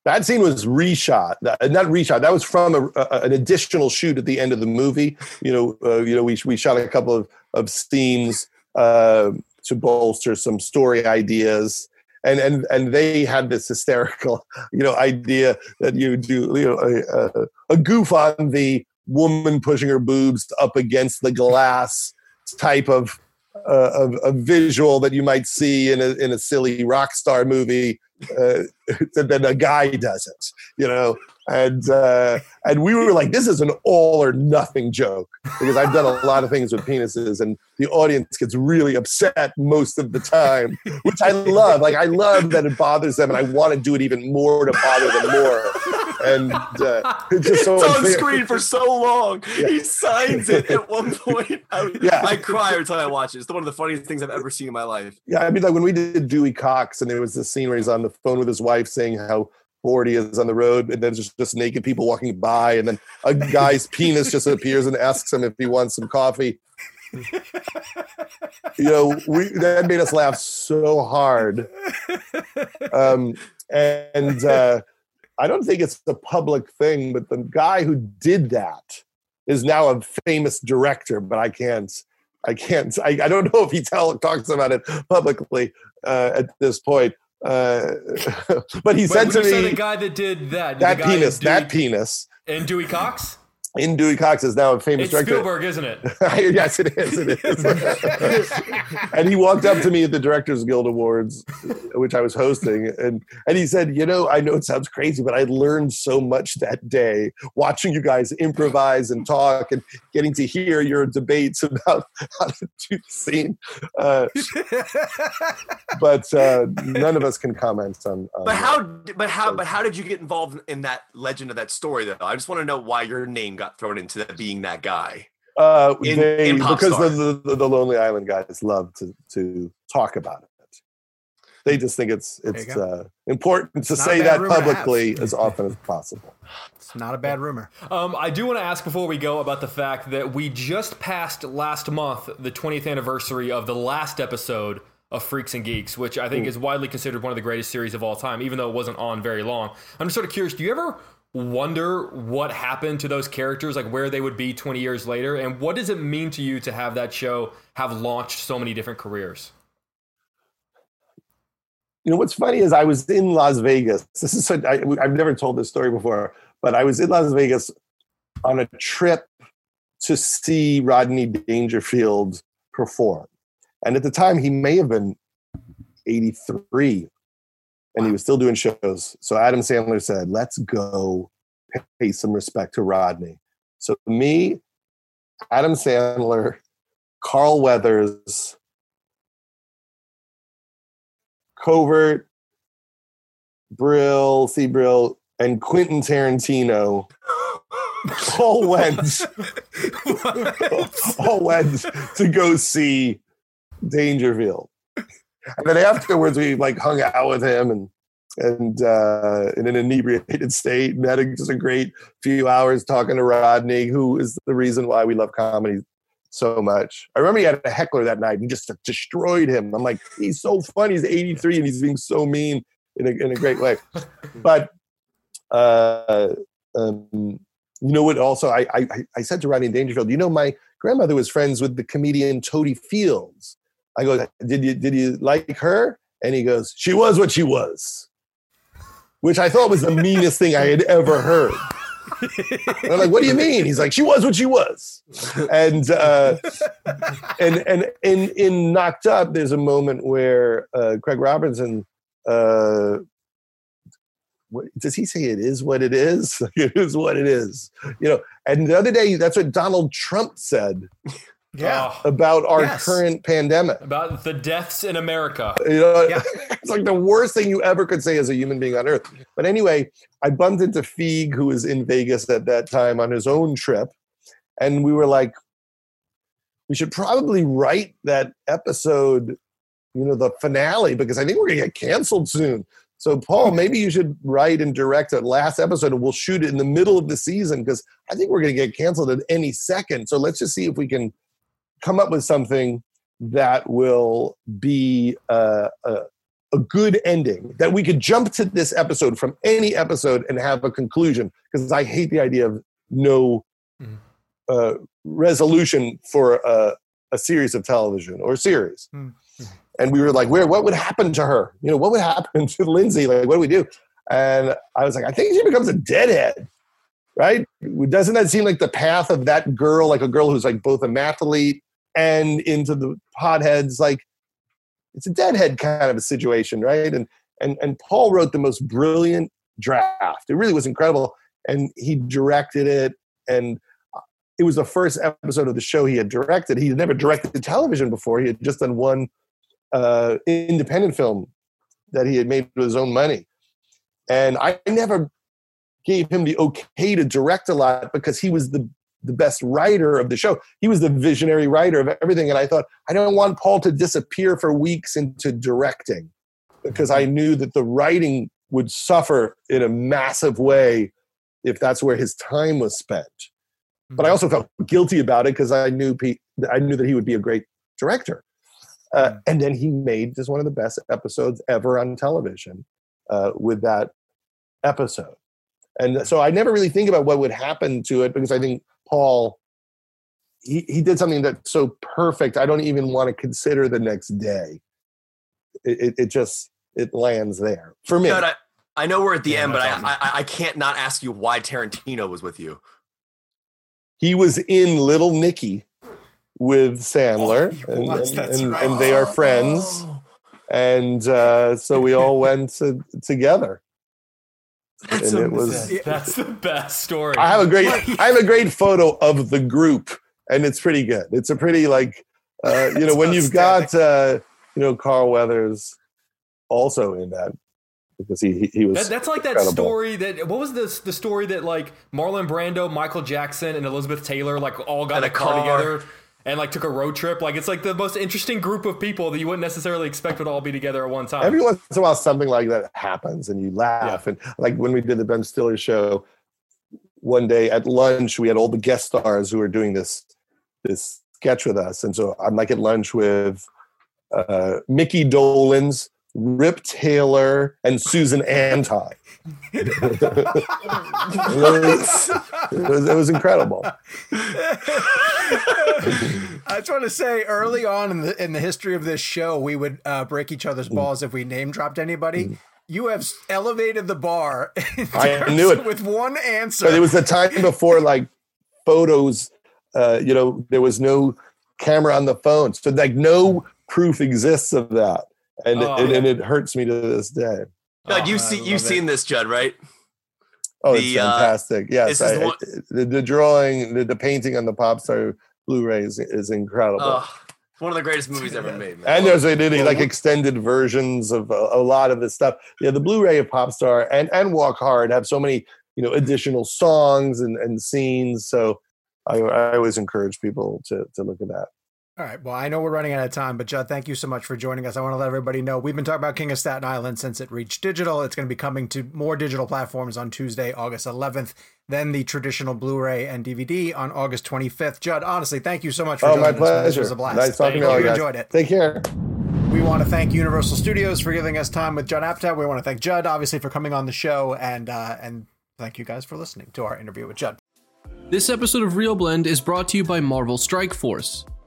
That scene was reshot, That- not reshot. That was from a, a- an additional shoot at the end of the movie. You know, uh, you know, we we shot a couple of of scenes uh, to bolster some story ideas, and and and they had this hysterical, you know, idea that you do, you know, a, a goof on the woman pushing her boobs up against the glass type of. Of a visual that you might see in a in a silly rock star movie uh, then a guy does it, you know. And uh, and we were like, this is an all or nothing joke because I've done a lot of things with penises, and the audience gets really upset most of the time, which I love. Like I love that it bothers them, and I want to do it even more to bother them more. And uh, it's just so it's on screen for so long. He signs it at one point. I, Yeah. I cry every time I watch it. It's one of the funniest things I've ever seen in my life. Yeah, I mean, like when we did Dewey Cox, and there was this scene where he's on the phone with his wife saying how bored he is on the road, and then just just naked people walking by, and then a guy's penis just appears and asks him if he wants some coffee. you know, we that made us laugh so hard. Um, and uh, I don't think it's the public thing, but the guy who did that is now a famous director, but I can't. I can't. I, I don't know if he tell talks about it publicly uh, at this point. Uh, but he Wait, said to me the guy that did that, that the guy in penis, that penis and Dewey Cox. In Dewey Cox is now a famous It's director. Spielberg, isn't it? yes, it is. It is. and he walked up to me at the Directors Guild Awards, which I was hosting, and and he said, "You know, I know it sounds crazy, but I learned so much that day watching you guys improvise and talk, and getting to hear your debates about how to do the scene." Uh, but uh, none of us can comment on. on But how? But how? But how did you get involved in that legend of that story? Though I just want to know why your name got thrown into that being that guy. Uh, In- they, in because the, the, the Lonely Island guys love to, to talk about it. They just think it's it's uh, important to It's not say that rumor to have. publicly as often as possible. It's not a bad rumor. Um, I do want to ask before we go about the fact that we just passed last month the 20th anniversary of the last episode of Freaks and Geeks, which I think is widely considered one of the greatest series of all time, even though it wasn't on very long. I'm just sort of curious. Do you ever wonder what happened to those characters, like where they would be 20 years later, and what does it mean to you to have that show have launched so many different careers? You know what's funny is I was in Las Vegas. This is so, I, I've never told this story before, but I was in Las Vegas on a trip to see Rodney Dangerfield perform, and at the time he may have been 83 and he was still doing shows. So Adam Sandler said, "Let's go pay some respect to Rodney." So me, Adam Sandler, Carl Weathers, Covert, Brill, C. Brill, and Quentin Tarantino all went all went to go see Dangerfield. And then afterwards, we like hung out with him and and uh, in an inebriated state, and had a, just a great few hours talking to Rodney, who is the reason why we love comedy so much. I remember he had a heckler that night, and he just destroyed him. I'm like, he's so funny. He's 83, and he's being so mean in a in a great way. But uh, um, you know what? Also, I, I I said to Rodney Dangerfield, you know, my grandmother was friends with the comedian Totie Fields. I go, did you did you like her? And he goes, she was what she was, which I thought was the meanest thing I had ever heard. And I'm like, what do you mean? He's like, she was what she was. And uh, and and in in Knocked Up, there's a moment where uh, Craig Robinson. Uh, what, does he say it is what it is? it is what it is. You know, and the other day, that's what Donald Trump said Yeah. About our Yes. current pandemic. about the deaths in America. You know, Yeah. it's like the worst thing you ever could say as a human being on earth. But anyway, I bumped into Feig, who was in Vegas at that time on his own trip, and we were like, we should probably write that episode, you know, the finale, because I think we're gonna get canceled soon. So, Paul, maybe you should write and direct a last episode, and we'll shoot it in the middle of the season because I think we're going to get canceled at any second. So let's just see if we can come up with something that will be uh, a, a good ending. That we could jump to this episode from any episode and have a conclusion because I hate the idea of no Mhm. uh, resolution for a, a series of television or series. Mhm. And we were like, where, what would happen to her? You know, what would happen to Lindsay? Like, what do we do? And I was like, I think she becomes a deadhead, right? Doesn't that seem like the path of that girl, like a girl who's like both a mathlete and into the potheads? Like, it's a deadhead kind of a situation, right? And and and Paul wrote the most brilliant draft. It really was incredible, and he directed it, and it was the first episode of the show he had directed. He had never directed television before. He had just done one uh, independent film that he had made with his own money, and I never gave him the okay to direct a lot because he was the the best writer of the show. He was the visionary writer of everything, and I thought I don't want Paul to disappear for weeks into directing because I knew that the writing would suffer in a massive way if that's where his time was spent. But I also felt guilty about it because I knew Pete, I knew that he would be a great director. Uh, and then he made just one of the best episodes ever on television uh, with that episode. And so I never really think about what would happen to it because I think Paul, he, he did something that's so perfect. I don't even want to consider the next day. It, it, it just, it lands there for me. Judd, I, I know we're at the Yeah, end, but I. I I can't not ask you why Tarantino was with you. he was in Little Nicky with Sandler, he and, was, and- and- right. and they are friends. And uh, so we all went to, together. That's and it was. That's the best story. I have a great. I have a great photo of the group, and it's pretty good. It's a pretty like, uh, you know, when you've got uh, you know Carl Weathers also in that because he he, he was. That, that's like that incredible. story that what was this the story that like Marlon Brando, Michael Jackson, and Elizabeth Taylor like all got And in a car. together and like took a road trip. Like it's like the most interesting group of people that you wouldn't necessarily expect would all be together at one time. Every once in a while, something like that happens, and you laugh. And like when we did the Ben Stiller show, one day at lunch, we had all the guest stars who were doing this this sketch with us, and so I'm like at lunch with uh, Mickey Dolenz, Rip Taylor, and Susan Anton. it, was, it was- it was incredible. I just want to say, early on in the in the history of this show, we would uh, break each Mm. other's balls if we name dropped anybody. You have elevated the bar. I knew it. with one answer. But it was the time before like photos, uh, you know, there was no camera on the phone. So like no proof exists of that. And, Oh, and, yeah. and it hurts me to this day. Judd, Oh, you've seen you've it. seen this, Judd, right? Oh, The, it's uh, fantastic. yes. I, the one- the, the drawing, the, the painting on the pop star Blu-ray is, is incredible. It's one of the greatest movies ever made, man. and there's like extended versions of a, a lot of this stuff. Yeah, the Blu-ray of Popstar and and Walk Hard have so many you know additional songs and, and scenes. So I, I always encourage people to to look at that. All right. Well, I know we're running out of time, but Judd, thank you so much for joining us. I want to let everybody know we've been talking about King of Staten Island since it reached digital. It's going to be coming to more digital platforms on Tuesday, August 11th, then the traditional Blu-ray and DVD on August 25th. Judd, honestly, thank you so much for Oh, joining my us. man. This pleasure. was a blast. Nice talking Thank to you you guys. enjoyed it. Take care. We want to thank Universal Studios for giving us time with Judd Apatow. We want to thank Judd, obviously, for coming on the show, and uh, and thank you guys for listening to our interview with Judd. This episode of ReelBlend is brought to you by Marvel Strike Force.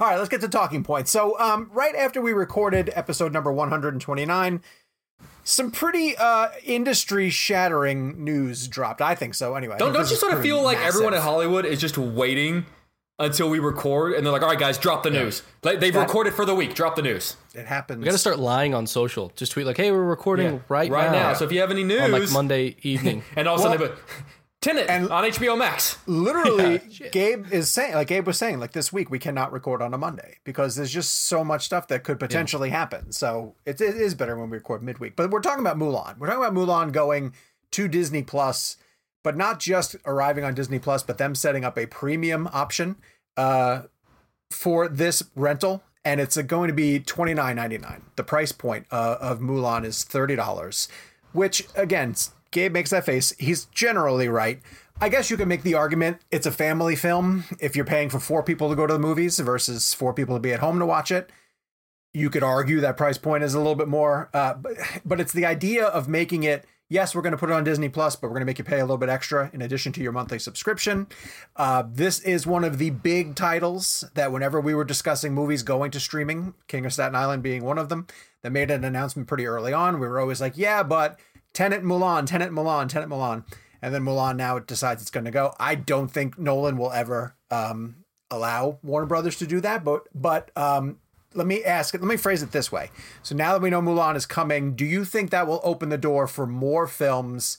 All right, let's get to talking points. So, um, right after we recorded episode number 129, some pretty uh, industry shattering news dropped. I think so. Anyway, Don't, don't you sort of pretty feel like everyone in Hollywood is just waiting until we record and they're like, all right, guys, drop the news. Like, they've That- recorded for the week. Drop the news. It happens. We got to start lying on social. Just tweet like, "Hey, we're recording right, right now. now." So if you have any news, on like Monday evening. and all of a sudden, Well- Tenet And- on HBO Max. literally gabe is saying like gabe was saying like this week we cannot record on a monday because there's just so much stuff that could potentially happen. So it, it is better when we record midweek. But we're talking about mulan. We're talking about mulan going to disney plus but not just arriving on disney plus but them setting up a premium option uh, for this rental. And it's uh, going to be $29.99 the price point uh, of mulan is $30 which again gabe makes that face. He's generally right. I guess you can make the argument it's a family film. If you're paying for four people to go to the movies versus four people to be at home to watch it you could argue that price point is a little bit more uh, but, but it's the idea of making it yes we're going to put it on disney plus but we're going to make you pay a little bit extra in addition to your monthly subscription. Uh, this is one of the big titles that whenever we were discussing movies going to streaming king of staten island being one of them that made an announcement pretty early on. We were always like yeah but Tenet Mulan, Tenet Mulan, Tenet Mulan. And then Mulan now decides it's going to go. I don't think Nolan will ever um, allow Warner Brothers to do that. But but um, let me ask it. Let me phrase it this way. So now that we know Mulan is coming, do you think that will open the door for more films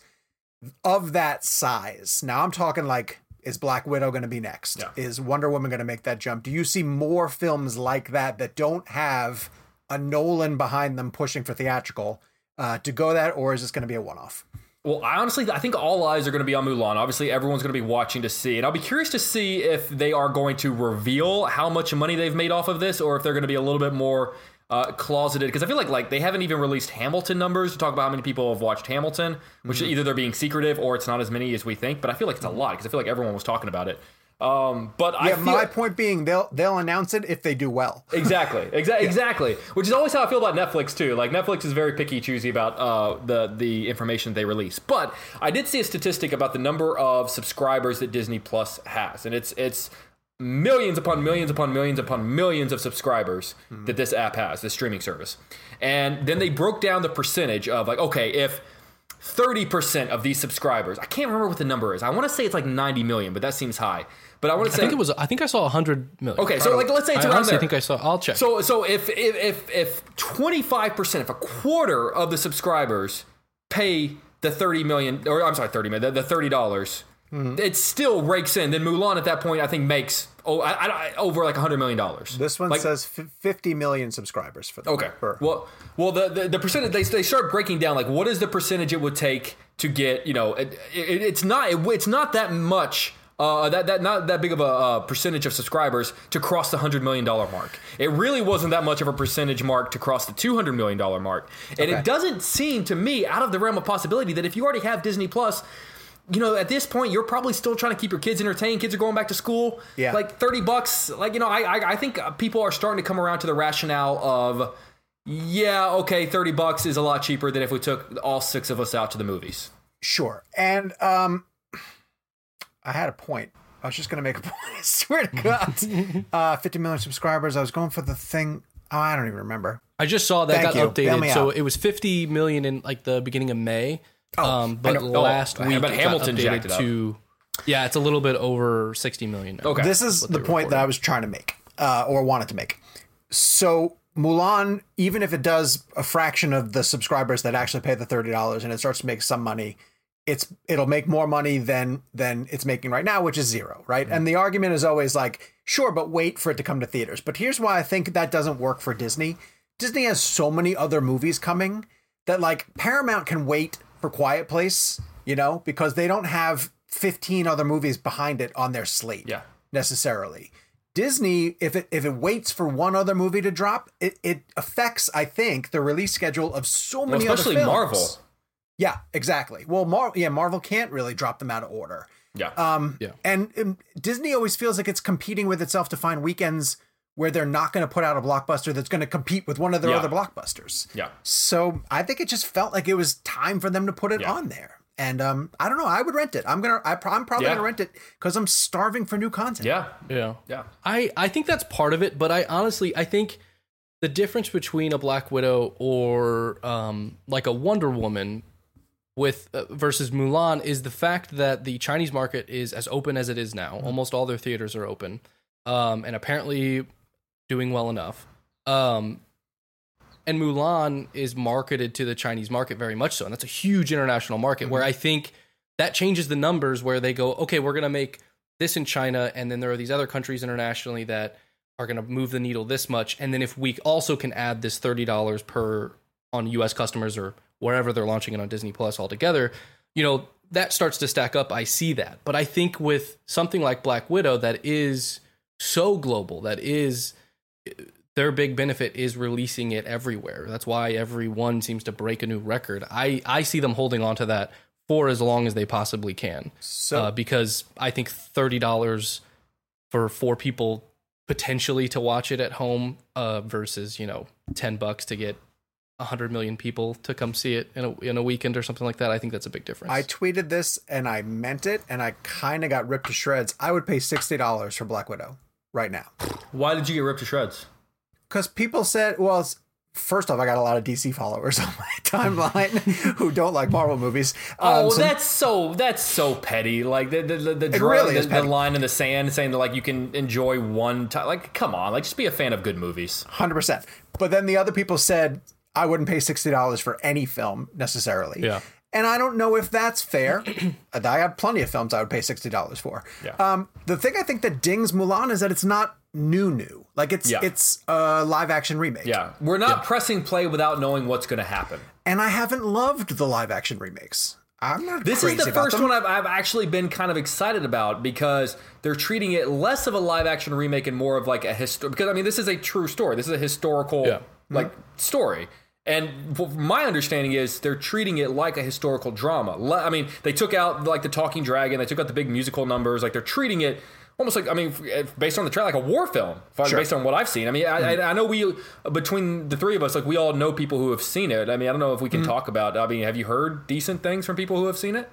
of that size? Now I'm talking like. Is Black Widow going to be next? Yeah. Is Wonder Woman going to make that jump? Do you see more films like that that don't have a Nolan behind them pushing for theatrical uh, to go that, or is this going to be a one-off? Well, I honestly, I think all eyes are going to be on Mulan. Obviously, everyone's going to be watching to see, and I'll be curious to see if they are going to reveal how much money they've made off of this, or if they're going to be a little bit more uh, closeted. Because I feel like like they haven't even released Hamilton numbers to talk about how many people have watched Hamilton, which either they're being secretive or it's not as many as we think. But I feel like it's a lot because I feel like everyone was talking about it. Um, but I feel, my point being, they'll they'll announce it if they do well. Exactly, exa- exactly. Which is always how I feel about Netflix too. Like Netflix is very picky, choosy about uh, the the information they release. But I did see a statistic about the number of subscribers that Disney Plus has, and it's it's millions upon millions upon millions upon millions of subscribers that this app has, this streaming service. And then they broke down the percentage of like, okay, if 30% of these subscribers, I can't remember what the number is. I want to say it's like 90 million, but that seems high. But I want to say I say think it was. I think I saw hundred million. Okay, so, like, let's say it's I around honestly there. think I saw. I'll check. So so if if if if twenty five percent, if a quarter of the subscribers pay the thirty million, or I'm sorry, thirty million, the, the thirty dollars, Mm-hmm. it still rakes in. Then Mulan at that point, I think makes oh I, I, over like hundred million dollars. This one Like- says f- 50 million subscribers for them. Okay. For- Well, well, the, the the percentage they they start breaking down like what is the percentage it would take to get you know it, it, it's not it, it's not that much. Uh, that that not that big of a uh, percentage of subscribers to cross the hundred million dollar mark. It really wasn't that much of a percentage mark to cross the two hundred million dollar mark, and Okay. it doesn't seem to me out of the realm of possibility that if you already have Disney Plus, you know, at this point you're probably still trying to keep your kids entertained. Kids are going back to school. Yeah. like thirty bucks. Like you know, I I, I think people are starting to come around to the rationale of yeah, okay, 30 bucks is a lot cheaper than if we took all six of us out to the movies. Sure. And um, I had a point. I was just going to make a point. I swear to God. uh, 50 million subscribers. I was going for the thing. Oh, I don't even remember. I just saw that Thank got you. Bail me updated. So out. it was 50 million in like the beginning of May. Oh, um, but I know. last Oh, week but it Hamilton got updated it up. to yeah, it's a little bit over 60 million now. Okay. This is what the they point that. I was trying to make, uh, or wanted to make. So Mulan, even if it does a fraction of the subscribers that actually pay the thirty dollars, and it starts to make some money, it's it'll make more money than than it's making right now, which is zero, right? Mm-hmm. And the argument is always like, sure, but wait for it to come to theaters. But here's why I think that doesn't work for Disney. Disney has so many other movies coming that like Paramount can wait for Quiet Place, you know, because they don't have 15 other movies behind it on their slate Yeah. necessarily. Disney, if it if it waits for one other movie to drop, it, it affects, I think, the release schedule of so Well, many especially other films. Marvel. Yeah, exactly. Well, Mar- yeah, Marvel can't really drop them out of order. Yeah. Um, Yeah. And um, Disney always feels like it's competing with itself to find weekends where they're not going to put out a blockbuster that's going to compete with one of their Yeah. other blockbusters. yeah. So I think it just felt like it was time for them to put it Yeah. on there. And um, I don't know. I would rent it. I'm gonna. I, I'm probably Yeah. gonna rent it because I'm starving for new content. Yeah. Yeah. Yeah. I, I think that's part of it, but I honestly I think the difference between a Black Widow or um, like a Wonder Woman with uh, versus Mulan is the fact that the Chinese market is as open as it is now. Almost all their theaters are open, um, and apparently doing well enough. Um, and Mulan is marketed to the Chinese market very much so, and that's a huge international market where I think that changes the numbers where they go, okay, we're gonna make this in China, and then there are these other countries internationally that are going to move the needle this much, and then if we also can add this thirty dollars per on U.S. customers or wherever they're launching it on Disney Plus altogether, you know that starts to stack up. I see that, but I think with something like Black Widow that is so global, that is their big benefit is releasing it everywhere. That's why everyone seems to break a new record. I I see them holding on to that for as long as they possibly can So uh, because I think thirty dollars for four people potentially to watch it at home uh, versus you know ten bucks to get hundred million people to come see it in a in a weekend or something like that. I think that's a big difference. I tweeted this and I meant it, and I kind of got ripped to shreds. I would pay sixty dollars for Black Widow right now Why did you get ripped to shreds? because people said, well. First off, I got a lot of DC followers on my timeline who don't like Marvel movies. Um, Oh, so- that's so that's so petty. Like the the the, the, It really the, the line in the sand saying that like you can enjoy one time. Like, come on, like just be a fan of good movies. Hundred percent. But then the other people said I wouldn't pay sixty dollars for any film necessarily. Yeah. And I don't know if that's fair. I have plenty of films I would pay sixty dollars for. Yeah. Um, the thing I think that dings Mulan is that it's not new new. Like it's Yeah. it's a live action remake. Yeah, we're not pressing play without knowing what's going to happen. And I haven't loved the live action remakes. I'm not. This crazy is the about first them. one I've, I've actually been kind of excited about because they're treating it less of a live action remake and more of like a history. Because I mean, this is a true story. This is a historical Yeah. like story. And my understanding is they're treating it like a historical drama. I mean, they took out like the talking dragon, they took out the big musical numbers. Like they're treating it almost like I mean, eh, based on the trailer, like a war film. if I- Based on what I've seen. I mean, I, I, mm-hmm. I know we between the three of us, like we all know people who have seen it. I mean, I don't know if we can mm-hmm. talk about. I mean, have you heard decent things from people who have seen it?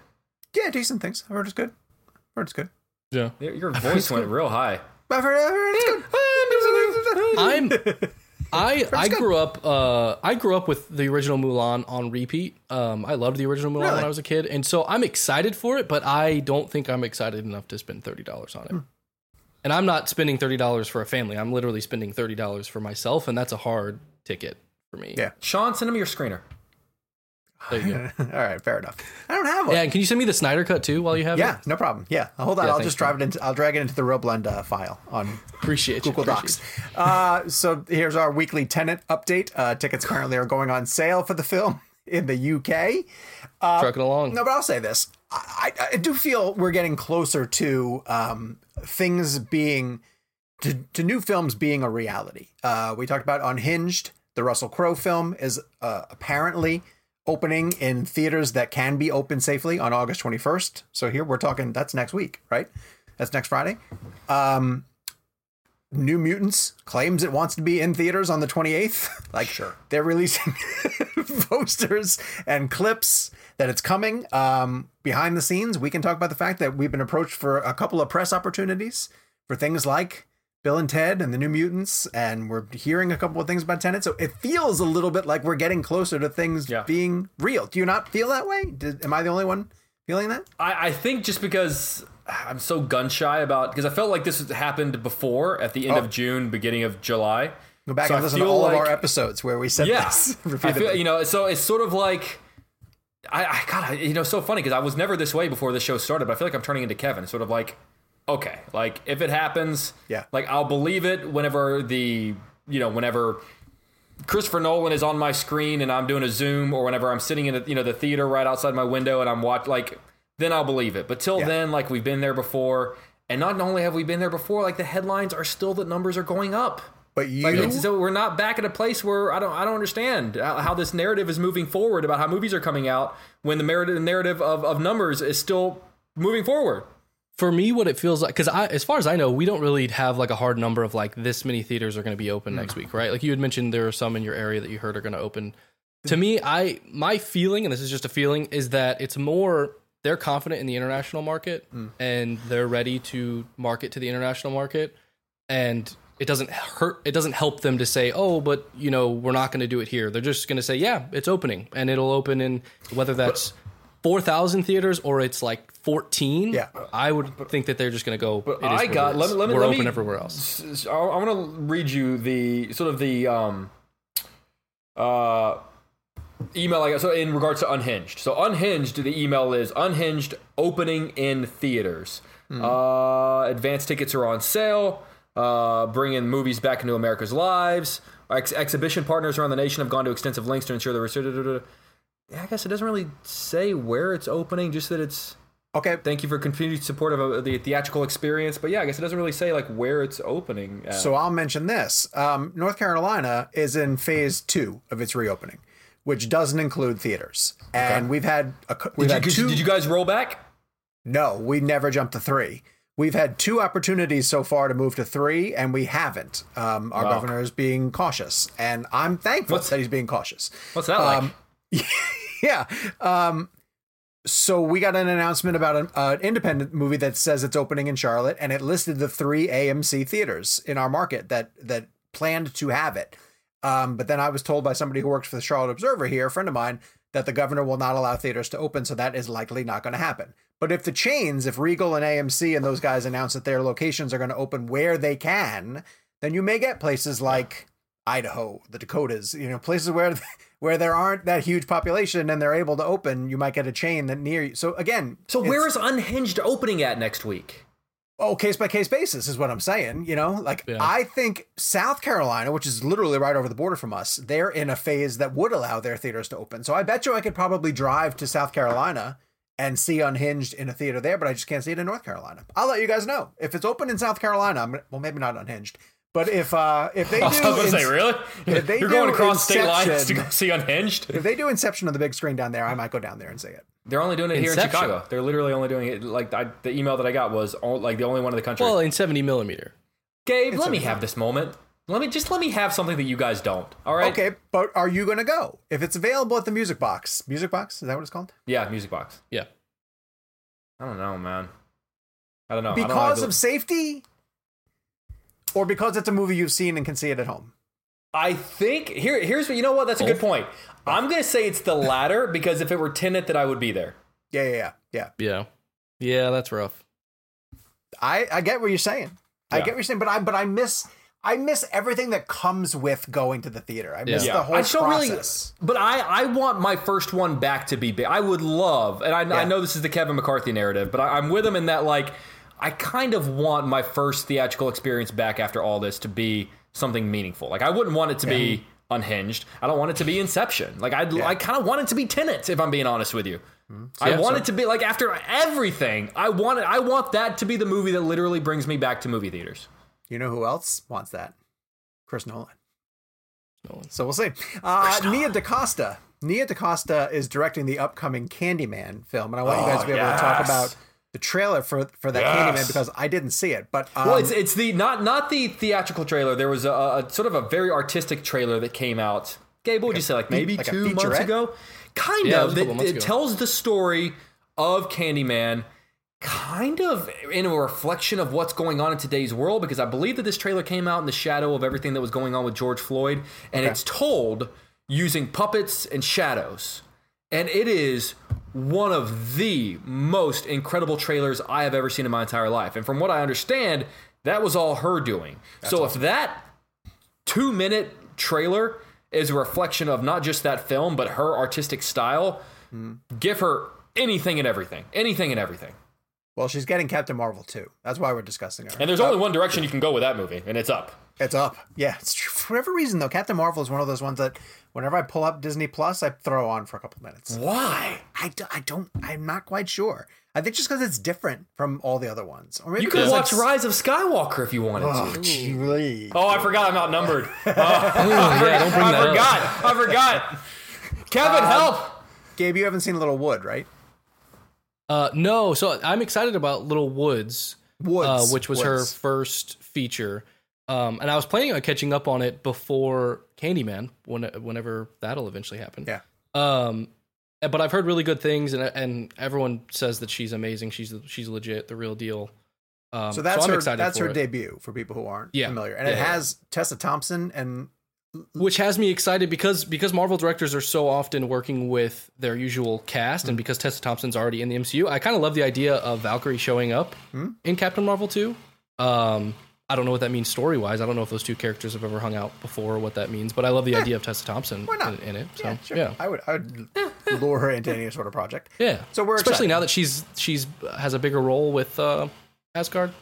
Yeah, decent things. I've heard it's good. I've heard it's good. yeah. Your your voice went real high. I've heard, I've heard it's good. I'm I I grew up uh I grew up with the original Mulan on repeat. Um I loved the original Mulan Really? when I was a kid and so I'm excited for it, but I don't think I'm excited enough to spend $30 on it. And I'm not spending $30 for a family. I'm literally spending $30 for myself and that's a hard ticket for me. Yeah. Sean, send him your screener. There you go. All right, fair enough. I don't have one. Yeah, and can you send me the Snyder cut too while you have Yeah, it? Yeah, no problem. Yeah, hold on. Yeah, I'll just drive it into. I'll drag it into the ReelBlend uh, file on Appreciate you. Google appreciate Docs. Uh, so here's our weekly Tenet update. Uh, tickets currently are going on sale for the film in the UK. you. Trucking along. No, but I'll say this: I, I, I do feel we're getting closer to um, things being to, to new films being a reality. Uh, we talked about Unhinged. The Russell Crowe film is uh, apparently opening in theaters that can be open safely on August 21st. So here we're talking that's next week, right? That's next Friday. Um, New Mutants claims it wants to be in theaters on the 28th. Like, sure. They're releasing posters and clips that it's coming. Um, behind the scenes, we can talk about the fact that we've been approached for a couple of press opportunities for things like Bill and Ted and the New Mutants, and we're hearing a couple of things about Tenet. So it feels a little bit like we're getting closer to things Yeah. being real. Do you not feel that way? Did, am I the only one feeling that? I, I think just because I'm so gun shy about because I felt like this happened before at the end Oh. of June, beginning of July. Go back So and listen to all of our episodes where we said Yeah, this I feel you know. So it's sort of like I, I God, I, you know, so funny because I was never this way before the show started, but I feel like I'm turning into Kevin. Sort of like, okay, like if it happens, Yeah. like I'll believe it whenever the you know whenever Christopher Nolan is on my screen and I'm doing a Zoom, or whenever I'm sitting in the, you know the theater right outside my window and I'm watching like then I'll believe it. But till Yeah. then, like we've been there before, and not only have we been there before, like the headlines are still that numbers are going up. but you, Like so we're not back at a place where I don't I don't understand how this narrative is moving forward about how movies are coming out when the narrative narrative of, of numbers is still moving forward. For me what it feels like because i as far as i know we don't really have like a hard number of like this many theaters are going to be open next mm. week right? Like you had mentioned there are some in your area that you heard are going to open mm. to me i my feeling and this is just a feeling is that it's more they're confident in the international market mm. and they're ready to market to the international market and it doesn't hurt it doesn't help them to say oh but you know we're not going to do it here. They're just going to say yeah it's opening and it'll open in whether that's 4000 theaters or it's like 14 Yeah. i would think that they're just going to go it is I got let me, let me we're let open me, everywhere else I want to read you the sort of the um uh email I got. So in regards to Unhinged, so Unhinged, the email is Unhinged opening in theaters. Uh, advance tickets are on sale. Uh, bringing movies back into America's lives. Ex- exhibition partners around the nation have gone to extensive lengths to ensure the. Yeah, I guess it doesn't really say where it's opening, just that it's. okay. Thank you for continued support of uh, the theatrical experience, but yeah, I guess it doesn't really say like where it's opening. At. So I'll mention this. Um, North Carolina is in phase two of its reopening, which doesn't include theaters. And we've had a, we've did, had you, two. did you guys roll back? No, we never jumped to three. We've had two opportunities so far to move to three, and we haven't. Um, our governor is being cautious, and I'm thankful What's- that he's being cautious. What's that like? Yeah. Um, so we got an announcement about an, uh, independent movie that says it's opening in Charlotte, and it listed the three AMC theaters in our market that that planned to have it. Um, but then I was told by somebody who works for the Charlotte Observer here, a friend of mine, that the governor will not allow theaters to open, so that is likely not going to happen. But if the chains, if Regal and AMC and those guys announce that their locations are going to open where they can, then you may get places like Idaho, the Dakotas, you know, places where where there aren't that huge population and they're able to open, you might get a chain that near you. So again, So where is Unhinged opening at next week? oh case by case basis is what I'm saying. You know, like Yeah. I think South Carolina, which is literally right over the border from us, they're in a phase that would allow their theaters to open. So I bet you I could probably drive to South Carolina and see Unhinged in a theater there, but I just can't see it in North Carolina. I'll let you guys know if it's open in South Carolina. I'm, well, maybe not Unhinged, but if uh if they do, I was going to say, really? if they You're going do across state lines to go see Unhinged? if they do Inception on the big screen down there, I might go down there and see it. They're only doing it here in Chicago. They're literally only doing it. Like I, the email that I got was all, like the only one in the country. well in 70 millimeter Gabe, let me have this moment. Let me just let me have something that you guys don't. All right? Okay, but are you going to go if it's available at the Music Box? Music Box is that what it's called? Yeah, Music Box. yeah I don't know, man. I don't know. I don't know. Because of safety, or because it's a movie you've seen and can see it at home. I think here here's what you know what that's a good point. I'm gonna say it's the latter because if it were Tenet, that I would be there. Yeah, yeah, yeah, yeah. yeah yeah that's rough I I get what you're saying. I get what you're saying, but I but I miss I miss everything that comes with going to the theater. I miss Yeah. the whole I still process. really, but I I want my first one back to be big. I would love, and I, I know this is the Kevin McCarthy narrative, but I, I'm with him in that like I kind of want my first theatrical experience back after all this to be something meaningful. Like I wouldn't want it to be unhinged. I don't want it to be Inception. Like I I kind of want it to be Tenet. If I'm being honest with you. I Yeah, want so- it to be like after everything. I want it. I want that to be the movie that literally brings me back to movie theaters. You know who else wants that? Chris Nolan. Nolan. So we'll see. Uh, Nia DaCosta. Nia DaCosta is directing the upcoming Candyman film, and I want you guys to be able to talk about the trailer for for that Yes. Candyman because I didn't see it. But um, Well, it's it's the not not the theatrical trailer. There was a, a sort of a very artistic trailer that came out. Gabe, what would you say? Like maybe like two months ago. Kind Yeah, of. was a couple It, months it ago. tells the story of Candyman, kind of in a reflection of what's going on in today's world because I believe that this trailer came out in the shadow of everything that was going on with George Floyd, and it's told using puppets and shadows. And it is one of the most incredible trailers I have ever seen in my entire life. And from what I understand, that was all her doing. so if that two minute trailer is a reflection of not just that film, but her artistic style, hmm. give her anything and everything. Anything and everything. Well, she's getting Captain Marvel too. That's why we're discussing her. And there's only one direction you can go with that movie, and it's up. It's up. Yeah, it's true. For whatever reason, though, Captain Marvel is one of those ones that whenever I pull up Disney Plus, I throw on for a couple minutes. Why? I, do, I don't, I'm not quite sure. I think just because it's different from all the other ones. Or maybe You could watch it's- Rise of Skywalker if you wanted Oh, to. gee. Oh, I forgot I'm outnumbered. Oh, yeah, don't bring I that up. forgot. I forgot. Kevin, help. Gabe, you haven't seen Little Wood, right? Uh, no, so I'm excited about Little Woods, Woods, uh, which was her first feature. Um, and I was planning on catching up on it before Candyman, when, whenever that'll eventually happen. Yeah. Um, but I've heard really good things, and and everyone says that she's amazing. She's she's legit, the real deal. Um, So that's I'm her. That's her it. debut for people who aren't Yeah. familiar, and it Yeah, yeah. has Tessa Thompson and which has me excited because because Marvel directors are so often working with their usual cast, Hmm. and because Tessa Thompson's already in the MCU, I kind of love the idea of Valkyrie showing up Hmm. in Captain Marvel 2. Um, I don't know what that means story wise. I don't know if those two characters have ever hung out before, or what that means, but I love the idea of Tessa Thompson in, in it. So yeah, sure. yeah, I would, I would lure her into any sort of project. yeah. So we're especially excited. now that she's she's has a bigger role with uh, Asgard.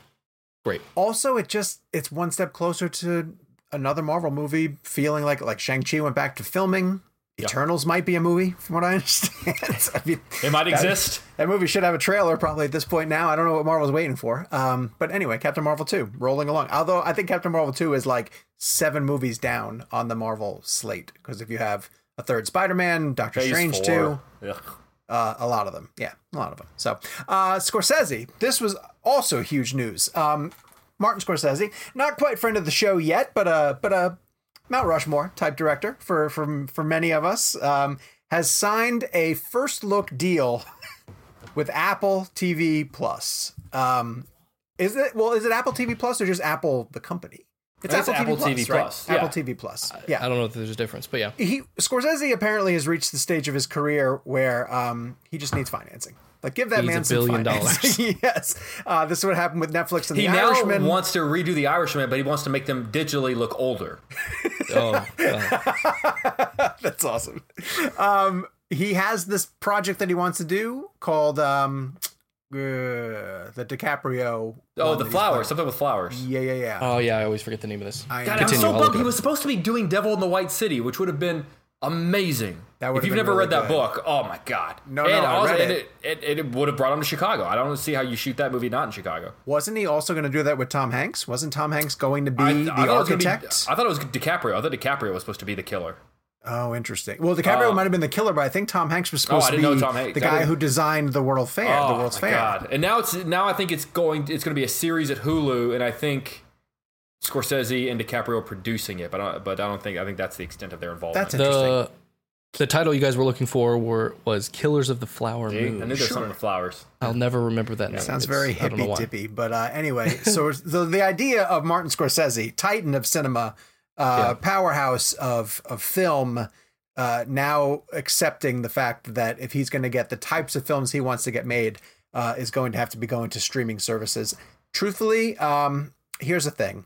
Great. Also, it just it's one step closer to another Marvel movie. Feeling like like Shang Chi went back to filming. Eternals might be a movie, from what I understand. I mean, It might that- exist. That movie should have a trailer probably at this point now. I don't know what Marvel's waiting for. Um, but anyway, Captain Marvel 2 rolling along. Although I think Captain Marvel 2 is like seven movies down on the Marvel slate because if you have a third Spider-Man, Doctor Phase Strange four. 2, Ugh. uh, a lot of them. Yeah, a lot of them. So, uh, Scorsese. This was also huge news. Um, Martin Scorsese, not quite friend of the show yet, but uh, but a Mount Rushmore type director for for for many of us, um, has signed a first look deal with Apple TV Plus. Um, is it well? Is it Apple TV Plus or just Apple the company? It's It's Apple TV right? Plus, yeah. Apple TV Plus. Yeah I don't know if there's a difference, but yeah. he Scorsese apparently has reached the stage of his career where um, he just needs financing. Like, give that Needs man a some billion financing. yes, uh, this is what happened with Netflix and He The now Irishman. wants to redo The Irishman, but he wants to make them digitally look older. Oh. That's awesome. Um, he has this project that he wants to do called um, uh, the DiCaprio. Oh, the flowers. Something with flowers. Yeah, yeah, yeah. oh yeah. I always forget the name of this. I God, know. I'm so bummed. He was supposed to be doing Devil in the White City, which would have been amazing. That if you've never really read that good. book, oh my god! No, and no, I also, read and it. it, it, it would have brought him to Chicago. I don't see how you shoot that movie not in Chicago. Wasn't he also going to do that with Tom Hanks? Wasn't Tom Hanks going to be I, the I thought it was gonna be- architect? I thought it was DiCaprio. I thought DiCaprio was supposed to be the killer. Oh, interesting. Well, DiCaprio Oh. might have been the killer, but I think Tom Hanks was oh, supposed I to be the guy who designed the World Fair, oh the World's my Fair. god! And now it's now I think it's going it's going to be a series at Hulu, and I think Scorsese and DiCaprio producing it, but I don't, but I don't think I think that's the extent of their involvement. That's interesting. the the title you guys were looking for were was Killers of the Flower See? I Moon. knew there's something with flowers. I'll never remember that name. It sounds It's- very I don't hippy why. dippy, but uh, anyway. So the the idea of Martin Scorsese, titan of cinema, uh, powerhouse of of film, uh, now accepting the fact that if he's going to get the types of films he wants to get made, uh, is going to have to be going to streaming services. Truthfully, um, here's the thing.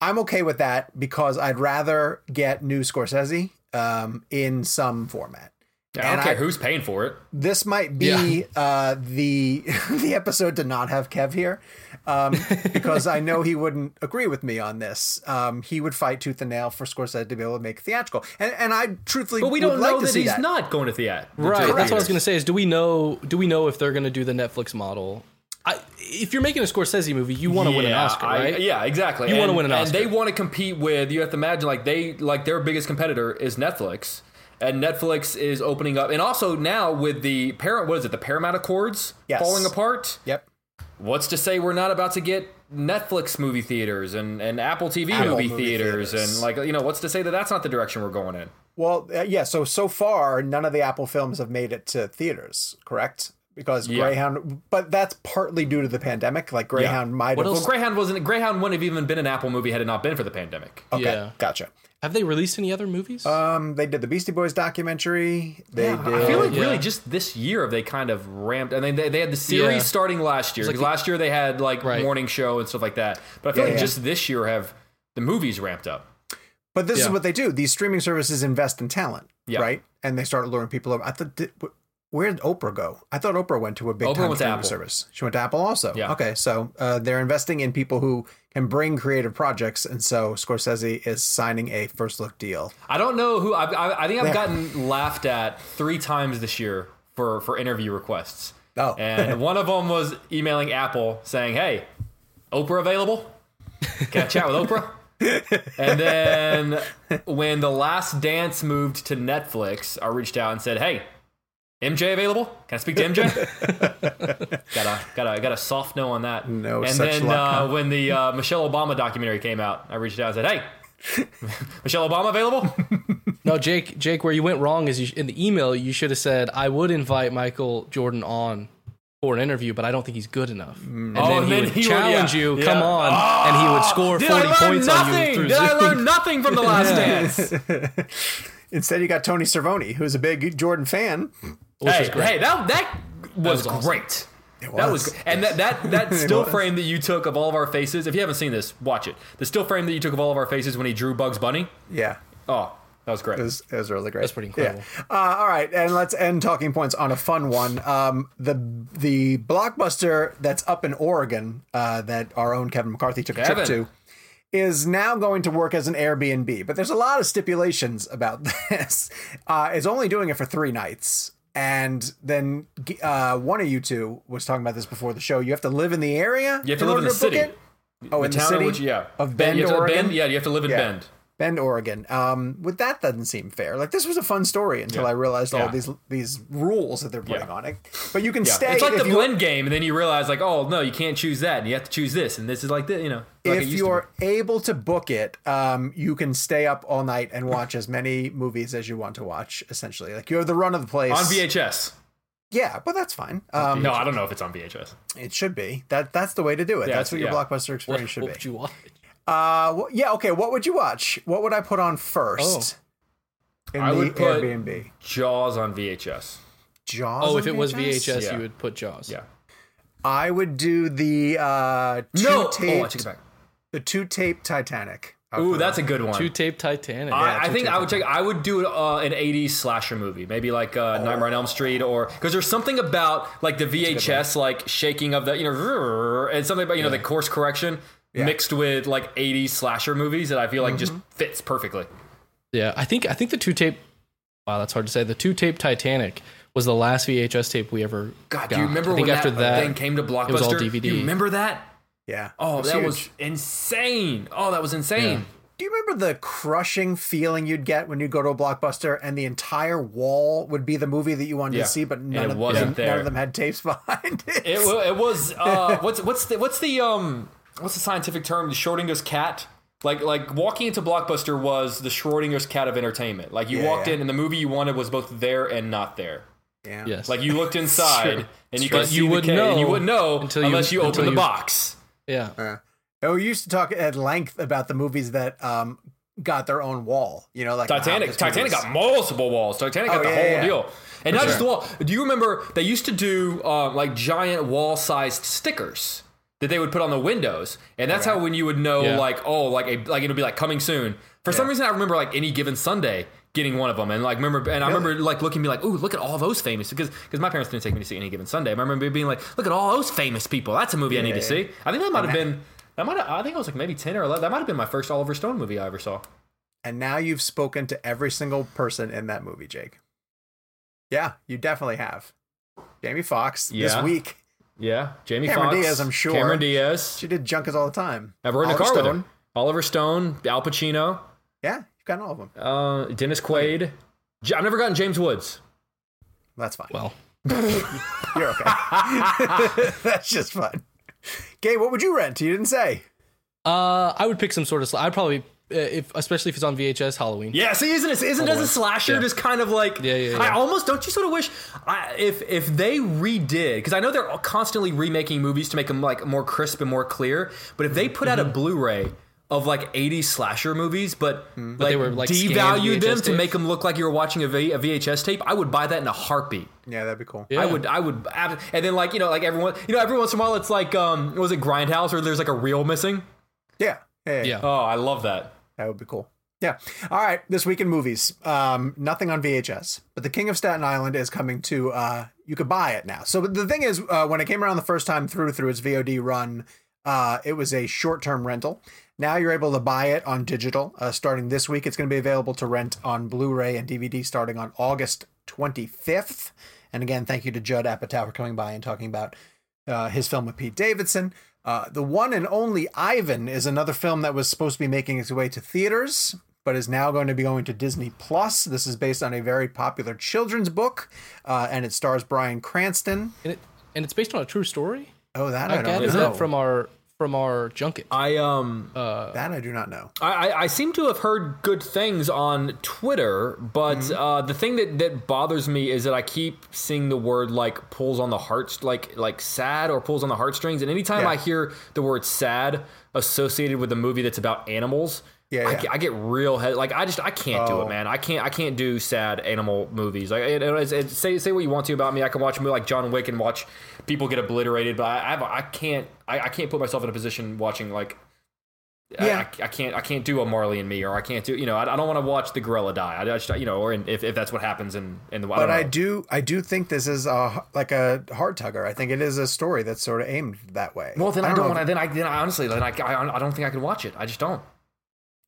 I'm okay with that because I'd rather get new Scorsese um, in some format. I don't And care I- who's paying for it. this might be uh, the the episode to not have Kev here um, because I know he wouldn't agree with me on this. Um, he would fight tooth and nail for Scorsese to be able to make theatrical, and and I truthfully, But we don't like know to that he's that. not going to theater. Right. That's what I was going to say. Is do we know? Do we know if they're going to do the Netflix model? I, if you're making a Scorsese movie, you want to win an Yeah, Oscar, I- right? yeah, exactly. You wanna win an and Oscar. And they want to compete with. You have to imagine like they like their biggest competitor is Netflix, and Netflix is opening up, and also now with the parent, what is it? The Paramount Accords Yes. falling apart. Yep. What's to say we're not about to get Netflix movie theaters and, and Apple TV Apple movie, movie theaters, theaters. and like you know what's to say that that's not the direction we're going in? Well, uh, yeah. So so far, none of the Apple films have made it to theaters. Correct. Because Yeah. Greyhound, but that's partly due to the pandemic. Like Greyhound might What have. Well, Greyhound wasn't. Greyhound wouldn't have even been an Apple movie had it not been for the pandemic. Okay, Yeah. gotcha. Have they released any other movies? Um, they did the Beastie Boys documentary. They did. I feel like Yeah. really just this year have they kind of ramped. I mean, they, they had the series Yeah. starting last year like the- last year they had like Right. morning show and stuff like that. But I feel Yeah, like yeah. just this year have the movies ramped up. But this is what they do. These streaming services invest in talent, Yeah. right? And they start luring people over. I thought, did, where did Oprah go? I thought Oprah went to a big Oprah time streaming Apple. service. She went to Apple also. Yeah. Okay, so uh, they're investing in people who can bring creative projects, and so Scorsese is signing a first look deal. I don't know who. I, I, I think I've gotten laughed at three times this year for for interview requests. Oh. and one of them was emailing Apple saying, "Hey, Oprah available? Can I chat with Oprah?" and then when the Last Dance moved to Netflix, I reached out and said, "Hey, MJ available? Can I speak to MJ?" got a got a got a soft no on that. No And such then luck, uh, huh? when the uh, Michelle Obama documentary came out, I reached out and said, "Hey, Michelle Obama available?" no, Jake. Jake, where you went wrong is you, in the email you should have said I would invite Michael Jordan on for an interview, but I don't think he's good enough. And Oh, then and he then would he would- challenge yeah, you, yeah. come on, and he would score forty I learn points on you through Did I Zoom. learn nothing from the last dance? Instead, you got Tony Cervoni, who's a big Jordan fan. Which hey, is great. hey, that that was, was awesome. great. That was. was, great. and that that that still frame that you took of all of our faces. If you haven't seen this, watch it. The still frame that you took of all of our faces when he drew Bugs Bunny. Yeah, Oh, that was great. it was, it was really great. That's pretty incredible. Yeah. Uh, all right, and let's end talking points on a fun one. Um, the the blockbuster that's up in Oregon uh, that our own Kevin McCarthy took a trip to is now going to work as an Airbnb. But there's a lot of stipulations about this. Uh, it's only doing it for three nights. And then uh, one of you two was talking about this before the show. You have to live in the area. You have to live in the city. it? Oh, in the city which, yeah, of Ben- Bend, you have to- Oregon. Bend- yeah, you have to live in Yeah. Bend. Bend, Oregon. Um, with that doesn't seem fair. Like this was a fun story until Yeah. I realized all Yeah. these these rules that they're putting Yeah. on it. But you can stay It's like the you, blend game, and then you realize like, oh no, you can't choose that, and you have to choose this, and this is like the you know. like if you're able to book it, um, you can stay up all night and watch as many movies as you want to watch. Essentially, like you're the run of the place on VHS. Yeah, but that's fine. Um, No, I don't know if it's on VHS. it should be that. That's the way to do it. That's what your blockbuster experience should what be. would you watch? Uh, wh- yeah. Okay. What would you watch? What would I put on first? In I the would put- Airbnb. Jaws on VHS. Jaws. Oh, on if it was VHS? VHS, Yeah. you would put Jaws. Yeah. I would do the uh, two No. Oh, taped, take the two tape Titanic. I Ooh, that's a good one. Two tape Titanic. I, I think I would tape. take. I would do uh, an '80s slasher movie, maybe like uh, Nightmare on Elm Street, or because there's something about like the VHS like shaking of the you know, and something about you know the course correction mixed with like '80s slasher movies that I feel like just Mm-hmm. fits perfectly. Yeah, I think I think the two tape. Wow, that's hard to say. The two tape Titanic was the last VHS tape we ever. God, got. do you remember I think when after that, that thing came to Blockbuster? it was all DVD. You remember that? yeah. Oh, was that huge. was insane. Oh, that was insane. Do you remember the crushing feeling you'd get when you go to a blockbuster and the entire wall would be the movie that you wanted Yeah. to see, but none it of wasn't none, there. none of them had tapes behind it? It, it was uh, what's what's the what's the um what's the scientific term? The Schrodinger's cat. Like like walking into Blockbuster was the Schrodinger's cat of entertainment. Like you Yeah, walked yeah. in and the movie you wanted was both there and not there. yeah. Yes. Like you looked inside and you could you the wouldn't cat, and you wouldn't know until you- unless you until opened the you- box. yeah. Oh, we used to talk at length about the movies that um, got their own wall. You know, like Titanic. Hobbit Titanic got multiple walls. Titanic got Oh, the yeah, whole yeah. deal, and not just the wall. Do you remember they used to do uh, like giant wall-sized stickers that they would put on the windows, and that's how when you would know Yeah. like oh like a, like it'll be like coming soon. For some reason, I remember like any given Sunday getting one of them, and like remember and I remember like looking and be like ooh look at all those famous because because my parents didn't take me to see any given Sunday. I remember being like look at all those famous people. That's a movie I need to see. I think that might have been. That might have, I think it was like maybe 10 or 11. That might have been my first Oliver Stone movie I ever saw. And now you've spoken to every single person in that movie, Jake. Yeah, you definitely have. Jamie Foxx this week. Yeah, Jamie Cameron Foxx, Diaz, I'm sure. Cameron Diaz. She did Junkers all the time. I've in a Oliver car with Stone. her. Oliver Stone, Al Pacino, Yeah, you've gotten all of them. uh, Dennis Quaid. J- I've never gotten James Woods. That's fine. Well, You're okay. That's just fun. Gabe, what would you rent? You didn't say. uh, I would pick some sort of. Sl- I'd probably if especially if it's on VHS Halloween. Yeah, see, isn't it? Isn't as a slasher Yeah. just kind of like? Yeah, yeah, I yeah. almost don't you sort of wish I, if if they redid because I know they're constantly remaking movies to make them like more crisp and more clear. But if they put Mm-hmm. out a Blu-ray of like 80 slasher movies, but, like, they were, like, devalued them VHS to make them look like you were watching a, v, a VHS tape, I would buy that in a heartbeat. Yeah, that'd be cool. Yeah. I would, I would, and then like you know, like everyone, you know, every once in a while, it's like, um, was it Grindhouse, or there's like a reel missing? Yeah. Yeah. Yeah. Oh, I love that. That would be cool. Yeah. All right. This week in movies, um, nothing on VHS, but The King of Staten Island is coming to. Uh, you could buy it now. So the thing is, uh, when it came around the first time through through its VOD run, uh, it was a short term rental. Now you're able to buy it on digital. Uh, starting this week, it's going to be available to rent on Blu-ray and DVD starting on August 25th. And again, thank you to Judd Apatow for coming by and talking about uh, his film with Pete Davidson. Uh, the one and only Ivan is another film that was supposed to be making its way to theaters, but is now going to be going to Disney Plus. This is based on a very popular children's book, uh, and it stars Bryan Cranston. And, it, and it's based on a true story. Oh, that I, I don't know. that from our from our junket. I um, that I do not know. I, I- I seem to have heard good things on Twitter, but Mm-hmm. uh, the thing that, that bothers me is that I keep seeing the word like pulls on the heart, like like sad or pulls on the heartstrings. And anytime Yeah. I hear the word sad associated with a movie that's about animals, Yeah, I, yeah. get- I get real head. Like I just I can't do Oh. it, man. I can't I can't do sad animal movies. Like it, it, it- say say what you want to about me. I can watch a movie like John Wick and watch people get obliterated, but I I, have, I can't I, I can't put myself in a position watching like I- Yeah. I, I can't I can't do a Marley and Me or I can't do you know I, I don't want to watch the gorilla die I just you know or in, if, if that's what happens in in the I But don't I do, I do think this is a like a heart tugger. I think it is a story that's sort of aimed that way. well then I, know don't want to then I then I honestly then I, I I don't think I can watch it I just don't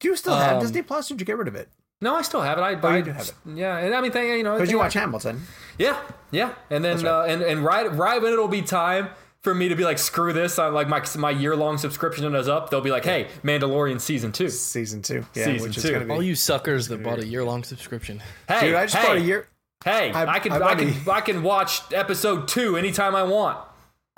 Do you still have Um, Disney Plus? Or did you get rid of it? no I still have it I, Oh, I you do have it. yeah and I mean thing you know Because thing you I- watch Hamilton. yeah yeah and then uh, and and right right when it'll be time for me to be like screw this I'm like my my year long subscription is up they'll be like hey Mandalorian season two Season two. Yeah, Season which is two. gonna be. All you suckers that bought a year long subscription. hey Dude, I just hey, bought a year. hey I- I, can I I, can a- I can watch episode two anytime I want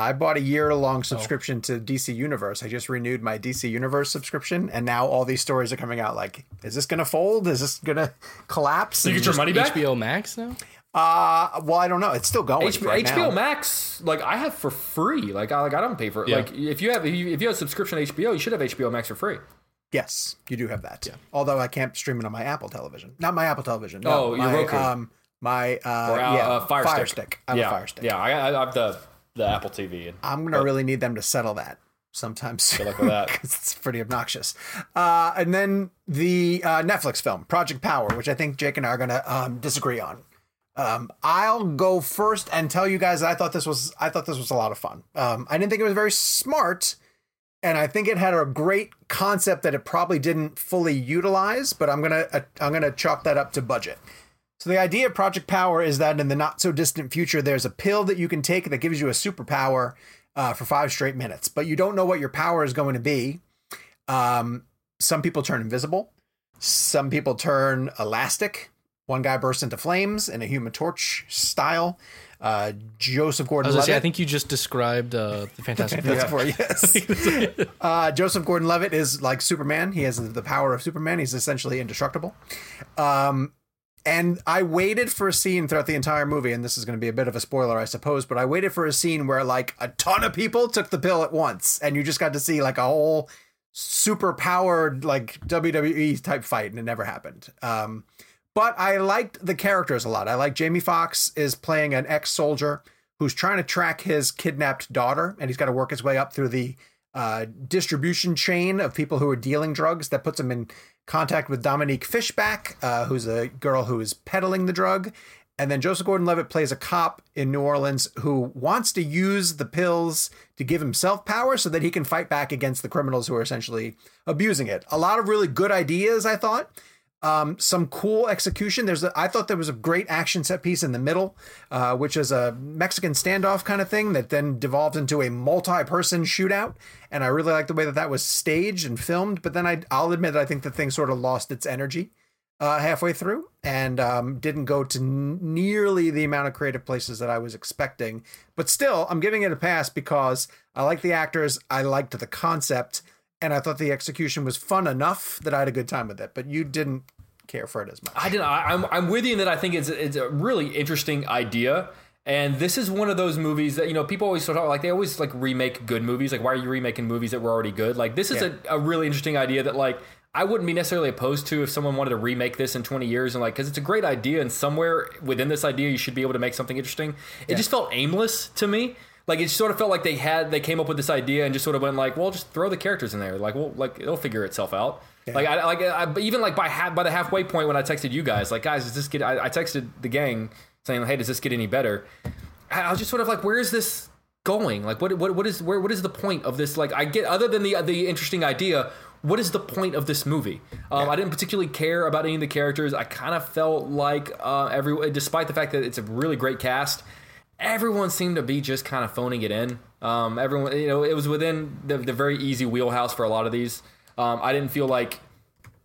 I bought a year Oh. long subscription to DC Universe. I just renewed my DC Universe subscription, and now all these stories are coming out. Like, is this going to fold? Is this going to collapse? you get your money back HBO Max now. Uh, well, I don't know. It's still going. HBO, right HBO now. Max, like I have for free. Like I like I don't pay for it. Yeah. Like if you have if you, have a subscription to HBO, you should have HBO Max for free. Yes, you do have that. Yeah. Although I can't stream it on my Apple television. Not my Apple television. No, Oh, your my, Roku. Um, my uh, Or uh, yeah, uh, Fire, Fire Stick. I have yeah, a Fire Stick. Yeah, I, I have the the Apple TV. And I'm gonna really need them to settle that sometime soon. luck with that. it's pretty obnoxious. Uh, and then the uh, Netflix film Project Power, which I think Jake and I are gonna um, disagree on. Um, I'll go first and tell you guys that I thought this was I thought this was a lot of fun. Um, I didn't think it was very smart, and I think it had a great concept that it probably didn't fully utilize. But I'm gonna uh, I'm gonna chalk that up to budget. So the idea of Project Power is that in the not so distant future, there's a pill that you can take that gives you a superpower uh, for five straight minutes, but you don't know what your power is going to be. Um, some people turn invisible. Some people turn elastic. One guy bursts into flames in a Human Torch style. Uh, Joseph I Gordon-Levitt. say, I think you just described uh, the Fantastic Four. Yes. uh, Joseph Gordon-Levitt is like Superman. He has the power of Superman. He's essentially indestructible. Um, and I waited for a scene throughout the entire movie, and this is going to be a bit of a spoiler, I suppose, but I waited for a scene where like a ton of people took the pill at once, and you just got to see like a whole super powered like WWE type fight, and it never happened. Um, but I liked the characters a lot. I like Jamie Foxx is playing an ex soldier who's trying to track his kidnapped daughter, and he's got to work his way up through the uh, distribution chain of people who are dealing drugs. That puts him in contact with Dominique Fishback, uh, who's a girl who is peddling the drug. And then Joseph Gordon Levitt plays a cop in New Orleans who wants to use the pills to give himself power so that he can fight back against the criminals who are essentially abusing it. A lot of really good ideas, I thought. Um, some cool execution. There's a, I thought there was a great action set piece in the middle, uh, which is a Mexican standoff kind of thing that then devolved into a multi-person shootout. And I really like the way that that was staged and filmed. But then I, I'll admit that I think the thing sort of lost its energy uh, halfway through and um, didn't go to n- nearly the amount of creative places that I was expecting. But still, I'm giving it a pass because I like the actors, I liked the concept, and I thought the execution was fun enough that I had a good time with it. But you didn't care for it as much. I didn't. I, I'm I'm with you in that. I think it's it's a really interesting idea. And this is one of those movies that you know people always sort of like they always like remake good movies. Like why are you remaking movies that were already good? Like this is Yeah. a, a really interesting idea that like I wouldn't be necessarily opposed to if someone wanted to remake this in 20 years and like because it's a great idea and somewhere within this idea you should be able to make something interesting. It just felt aimless to me. Like it sort of felt like they had they came up with this idea and just sort of went like, well, just throw the characters in there. Like, well, like it'll figure itself out. Like I like I, even like by half, by the halfway point when I texted you guys, like guys, does this get? I, I texted the gang saying, hey, does this get any better? I I was just sort of like, where is this going? Like, what what what is where what is the point of this? Like, I get other than the the interesting idea. What is the point of this movie? Um, I didn't particularly care about any of the characters. I kind of felt like uh, every, despite the fact that it's a really great cast, everyone seemed to be just kind of phoning it in. Um, everyone, you know, it was within the, the very easy wheelhouse for a lot of these. Um, I didn't feel like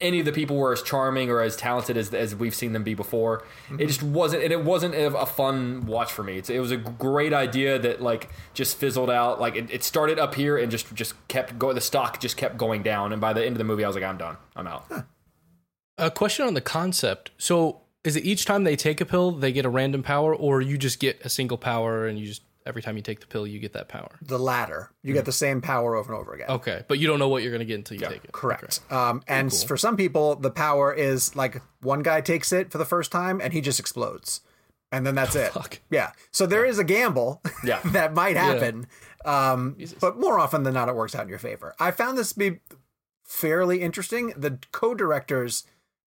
any of the people were as charming or as talented as, as we've seen them be before. It just wasn't, and it wasn't a, fun watch for me. It's, it was a great idea that like just fizzled out. Like it, it started up here and just just kept going. The stock just kept going down, and by the end of the movie, I was like, I'm done. I'm out. A question on the concept. So, is it each time they take a pill, they get a random power, or you just get a single power and you just every time you take the pill, you get that power? the latter. You get the same power over and over again. Okay, but you don't know what you're gonna get until you take it. Correct. Um, and for some people, the power is like one guy takes it for the first time and he just explodes. And then that's it. Fuck. Yeah. So there is a gamble Yeah. that might happen. Um, but more often than not, it works out in your favor. I found this to be fairly interesting. The co directors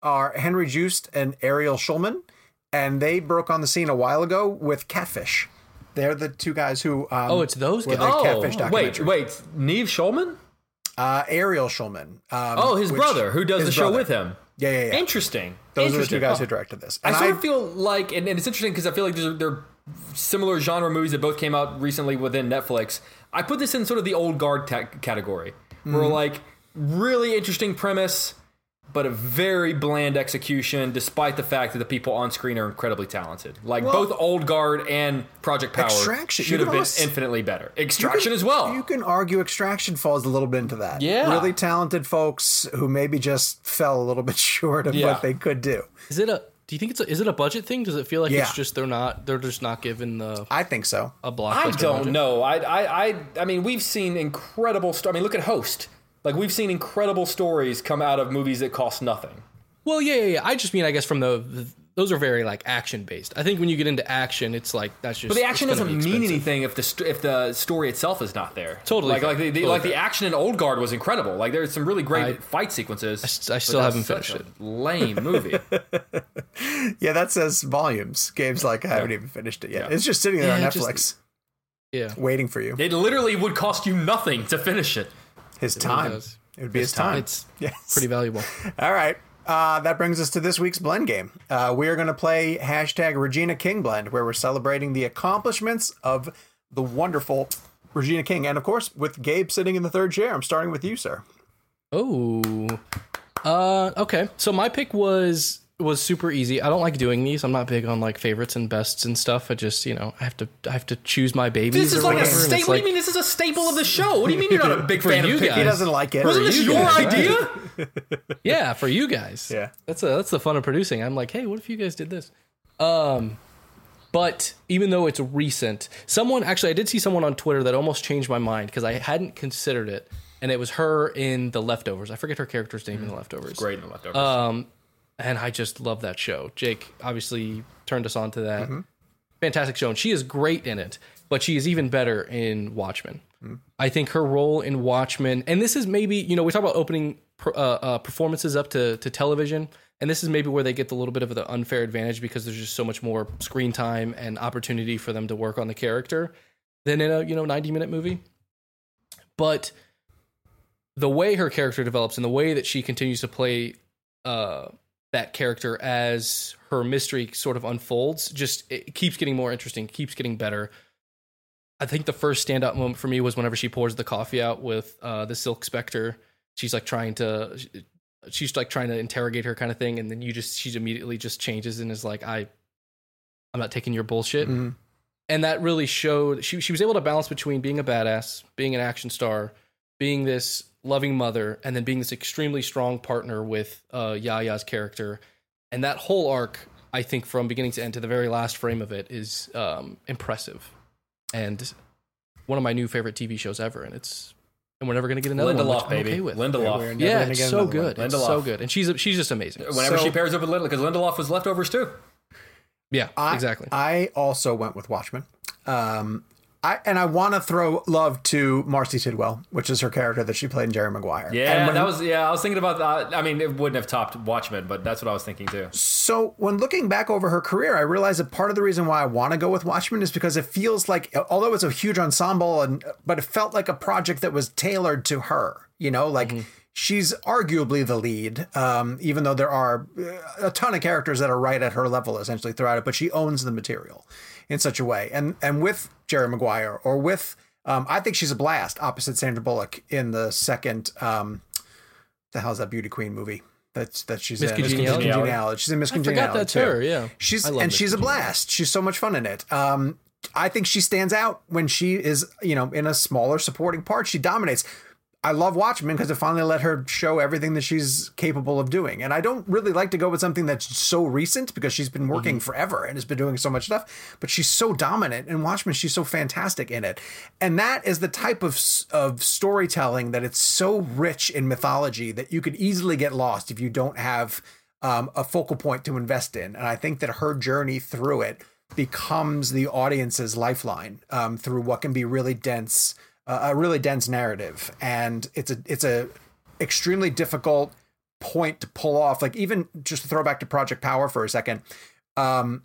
are Henry Joost and Ariel Schulman, and they broke on the scene a while ago with Catfish. They're the two guys who. Um, Oh, it's those guys. Oh, wait, wait, Nev Schulman? Uh, Ariel Schulman. Um, Oh, his which- brother who does the show brother. with him. Yeah, yeah, yeah. Interesting. Those are the two guys Oh. who directed this. I And sort of feel like, and, and it's interesting because I feel like they're, they're similar genre movies that both came out recently within Netflix. I put this in sort of the old guard category, where Mm-hmm. like really interesting premise, but a very bland execution, despite the fact that the people on screen are incredibly talented. Like Well- both Old Guard and Project Power Extraction, should have been almost- infinitely better. Extraction can- as well. You can argue Extraction falls a little bit into that. Yeah. Really talented folks who maybe just fell a little bit short of Yeah. what they could do. Is it a? Do you think it's a? Is it a budget thing? Does it feel like Yeah. it's just they're not? They're just not given the I think so. a block. I don't budget? know. I, I, I, I mean, we've seen incredible. Sto- I mean, look at Host. Like we've seen incredible stories come out of movies that cost nothing. Well, yeah, yeah, yeah. I just mean, I guess from the, the those are very like action based. I think when you get into action, it's like that's just. But the action doesn't mean anything if the st- if the story itself is not there. Totally Like fair. like the, the Totally like the action in Old Guard was incredible. Like there's some really great I- fight sequences. I, but still that's haven't such finished a Lame movie. Yeah, that says volumes. Games like, I haven't even finished it yet. Yeah. It's just sitting there Yeah, on it just- Netflix Yeah, waiting for you. it literally would cost you nothing to finish it. His really time. It would be his time. it's Yes. pretty valuable. All right. Uh, that brings us to this week's blend game. Uh, we are going to play hashtag Regina King blend, where we're celebrating the accomplishments of the wonderful Regina King. And of course, with Gabe sitting in the third chair, I'm starting with you, sir. Oh, uh, okay. So my pick was was super easy. I don't like doing these. I'm not big on like favorites and bests and stuff. I just you know I have to I have to choose my babies. This is or like a whatever, and staple. it's What like- do you mean this is a staple of the show? What do you mean you're not a big fan you of picking? guys. He doesn't like it. Wasn't this you your guys, idea? Yeah, for you guys. Yeah. That's a that's the fun of producing. I'm like, hey, what if you guys did this? Um but even though it's recent, someone actually I did see someone on Twitter that almost changed my mind because I hadn't considered it. And it was her in The Leftovers. I forget her character's name in The Leftovers. Great in the leftovers. Um, and I just love that show. Jake obviously turned us on to that. Fantastic show, and she is great in it. But she is even better in Watchmen. I think her role in Watchmen, and this is maybe you know we talk about opening uh, uh, performances up to to television, and this is maybe where they get the little bit of the unfair advantage because there's just so much more screen time and opportunity for them to work on the character than in a you know 90 minute movie. But the way her character develops and the way that she continues to play uh, that character as her mystery sort of unfolds. Just it keeps getting more interesting keeps getting better. I think the first standout moment for me was whenever she pours the coffee out with uh, the silk spectre. She's like trying to she's like trying to interrogate her kind of thing and then you just she immediately just changes and is like i i'm not taking your bullshit. Mhm. and that really showed she, she was able to balance between being a badass being an action star being this loving mother, and then being this extremely strong partner with uh, Yahya's character, and that whole arc, I think, from beginning to end to the very last frame of it, is um, impressive, and one of my new favorite TV shows ever. And it's and we're never going to get another Lindelof, one, which baby. okay with. Lindelof. We're yeah, it's so another one. good. It's so good, and she's she's just amazing. Whenever So- she pairs up with Lindelof, because Lindelof was leftovers too. Yeah, I, exactly. I also went with Watchmen. Um, I and I want to throw love to Marcee Tidwell, which is her character that she played in Jerry Maguire. Yeah, when- that was. Yeah, I was thinking about that. I mean, it wouldn't have topped Watchmen, but that's what I was thinking too. So when looking back over her career, I realized that part of the reason why I want to go with Watchmen is because it feels like, although it's a huge ensemble, and but it felt like a project that was tailored to her. You know, like she's arguably the lead, um, even though there are uh, a ton of characters that are right at her level essentially throughout it. But she owns the material in such a way, and and with Jerry Maguire or with, um, I think she's a blast opposite Sandra Bullock in the second. Um, the hell's that beauty queen movie? That's that she's Miss in. Congeniality? Congeniality. She's in Miss I forgot Congeniality. that's too. her. Yeah, She's I love and Miss she's a blast. She's so much fun in it. Um, I think she stands out when she is, you know, in a smaller supporting part. She dominates. I love Watchmen because it finally let her show everything that she's capable of doing. And I don't really like to go with something that's so recent because she's been working forever and has been doing so much stuff. But she's so dominant in Watchmen. She's so fantastic in it. And that is the type of of storytelling that it's so rich in mythology that you could easily get lost if you don't have um, a focal point to invest in. And I think that her journey through it becomes the audience's lifeline um, through what can be really dense, a really dense narrative. And it's a it's a extremely difficult point to pull off. Like even just to throw back to Project Power for a second. Um,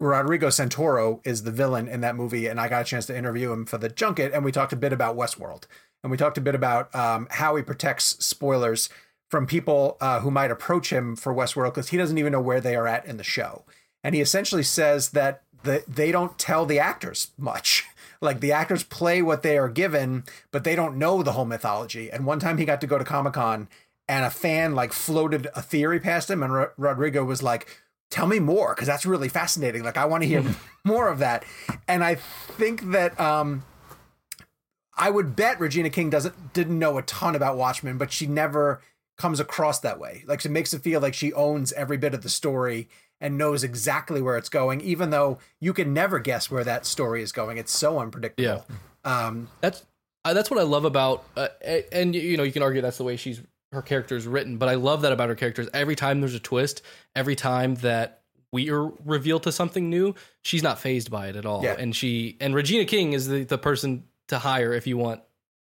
Rodrigo Santoro is the villain in that movie, and I got a chance to interview him for the junket, and we talked a bit about Westworld, and we talked a bit about um, how he protects spoilers from people uh, who might approach him for Westworld because he doesn't even know where they are at in the show, and he essentially says that the, they don't tell the actors much. Like the actors play what they are given, but they don't know the whole mythology. And one time he got to go to Comic Con, and a fan like floated a theory past him, and Ro- Rodrigo was like, tell me more because that's really fascinating. Like i want to hear more of that. And i think that um i would bet regina king doesn't didn't know a ton about watchmen but she never comes across that way. Like she makes it feel like she owns every bit of the story and knows exactly where it's going even though you can never guess where that story is going it's so unpredictable um That's uh, that's what I love about, uh, and you know, you can argue that's the way she's her character is written, but I love that about her characters. Every time there's a twist, every time that we are revealed to something new, she's not phased by it at all. Yeah. And she and Regina King is the the person to hire if you want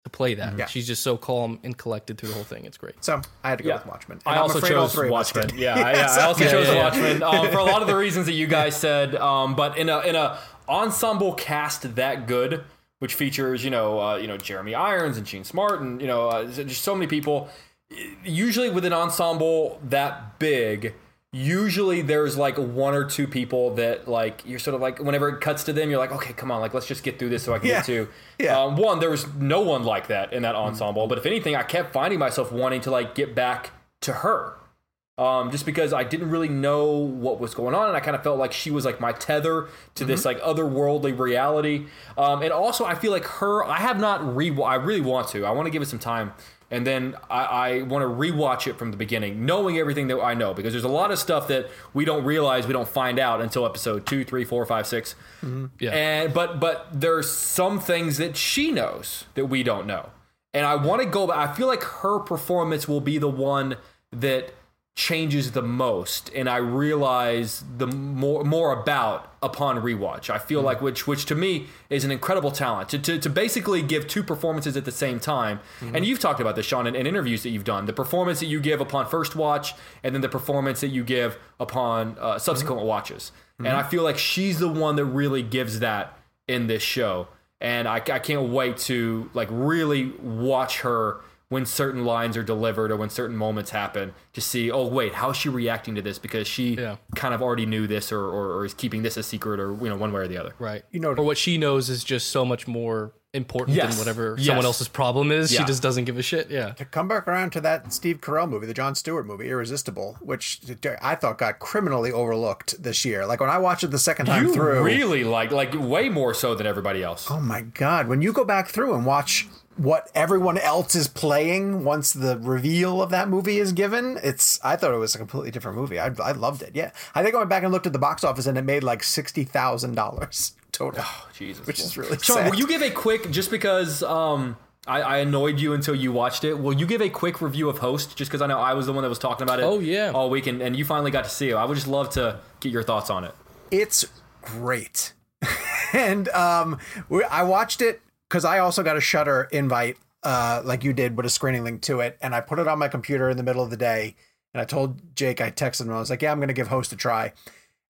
to play that. Yeah. She's just so calm and collected through the whole thing. It's great. so i had to go Yeah. with watchmen I And I'm also chose three of us Watchmen. Yeah, I, yeah, I also chose yeah, yeah. Watchmen um, for a lot of the reasons that you guys said. Um, but in a in a ensemble cast that good, which features you know uh, you know Jeremy Irons and Jean Smart and you know uh, just so many people. Usually with an ensemble that big, usually there's like one or two people that like you're sort of like whenever it cuts to them, you're like, okay, come on, like let's just get through this so I can Yeah. get to. Yeah. Um, one, there was no one like that in that ensemble, but if anything, I kept finding myself wanting to like get back to her um, just because I didn't really know what was going on, and I kind of felt like she was like my tether to this like otherworldly reality. Um, and also, I feel like her. I have not re. I really want to. I want to give it some time, and then I, I want to rewatch it from the beginning, knowing everything that I know, because there's a lot of stuff that we don't realize, we don't find out until episode two, three, four, five, six. Mm-hmm. Yeah. And but but there's some things that she knows that we don't know. And I want to go I feel like her performance will be the one that changes the most and I realize the more more about upon rewatch. I feel hmm. like which which to me is an incredible talent to, to, to basically give two performances at the same time. Hmm. And you've talked about this, Sean, in, in interviews that you've done. The performance that you give upon first watch and then the performance that you give upon uh, subsequent hmm. watches. And I feel like she's the one that really gives that in this show. And I, I can't wait to like really watch her when certain lines are delivered or when certain moments happen to see, oh wait, how is she reacting to this? Because she Yeah. kind of already knew this or, or, or is keeping this a secret or you know one way or the other. Right. You know- or what she knows is just so much more important Yes. than whatever Yes. someone else's problem is. Yeah. She just doesn't give a shit. Yeah. to come back around to that Steve Carell movie, the Jon Stewart movie, Irresistible, which I thought got criminally overlooked this year. Like when I watched it the second time You through, really like like way more so than everybody else. oh my god, when you go back through and watch what everyone else is playing once the reveal of that movie is given. It's I thought it was a completely different movie. I, I loved it. Yeah, I think I went back and looked at the box office and it made like sixty thousand dollars total. Oh, Jesus, which is really Sean. sad. Will you give a quick just because um I, I annoyed you until you watched it? Will you give a quick review of Host just because I know I was the one that was talking about it? Oh, yeah. all week and, and you finally got to see it. I would just love to get your thoughts on it. It's great, and um, we, I watched it because I also got a Shudder invite, uh, like you did, with a screening link to it, and I put it on my computer in the middle of the day, and I told Jake, I texted him, I was like, yeah, I'm gonna give Host a try.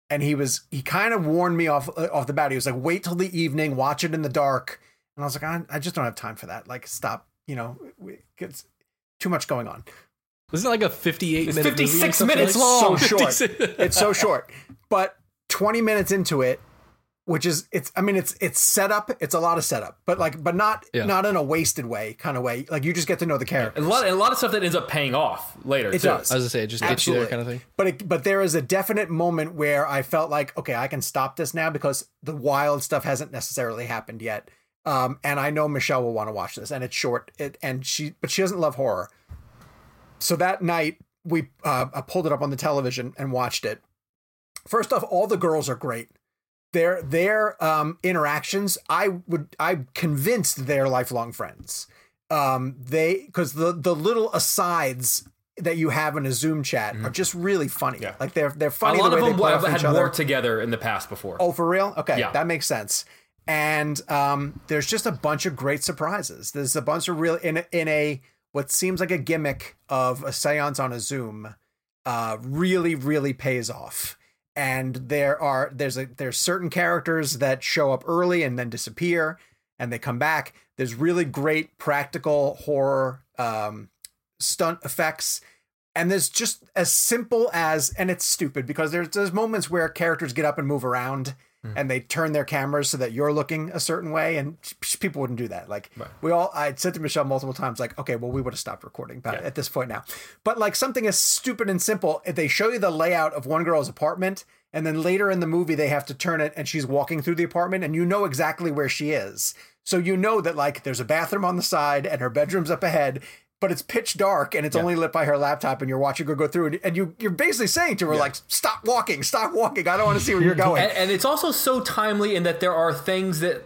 And he was, he kind of warned me off uh, off the bat. He was like, "Wait till the evening, watch it in the dark." And I was like, "I, I just don't have time for that. Like, stop. You know, it's too much going on." Wasn't it like a 58 It's minute movie or 56 minutes like- long. so short. it's so short. But 20 minutes into it, which is it's I mean it's it's setup, it's a lot of setup, but like but not Yeah. not in a wasted way kind of way. Like you just get to know the character. A lot, a lot of stuff that ends up paying off later. It too. does. I was gonna say, it just gets you there kind of thing. But it, but there is a definite moment where I felt like, okay, I can stop this now because the wild stuff hasn't necessarily happened yet. Um, and I know Michelle will want to watch this, and it's short. It and she, but she doesn't love horror. So that night we, uh, I pulled it up on the television and watched it. First off, all the girls are great. Their their um, interactions, I would, I'm convinced they're lifelong friends. Um, they because the the little asides that you have in a Zoom chat are just really funny. Yeah. Like they're they're funny. A lot the of them have had other. worked together in the past before. Oh, for real? Okay, Yeah. that makes sense. And um, there's just a bunch of great surprises. There's a bunch of real in a, in a what seems like a gimmick of a séance on a Zoom. Uh, really, really pays off. And there are there's a there's certain characters that show up early and then disappear, and they come back. There's really great practical horror um, stunt effects and there's just as simple as and it's stupid because there's there's moments where characters get up and move around and they turn their cameras so that you're looking a certain way and people wouldn't do that. Like we all i said to michelle multiple times like okay well we would have stopped recording but at this point now. But like something as stupid and simple if they show you the layout of one girl's apartment and then later in the movie they have to turn it and she's walking through the apartment and you know exactly where she is. So you know that like there's a bathroom on the side and her bedroom's up ahead but it's pitch dark and it's only lit by her laptop and you're watching her go through it and you you're basically saying to her like stop walking stop walking i don't want to see where you're going and, and it's also so timely in that there are things that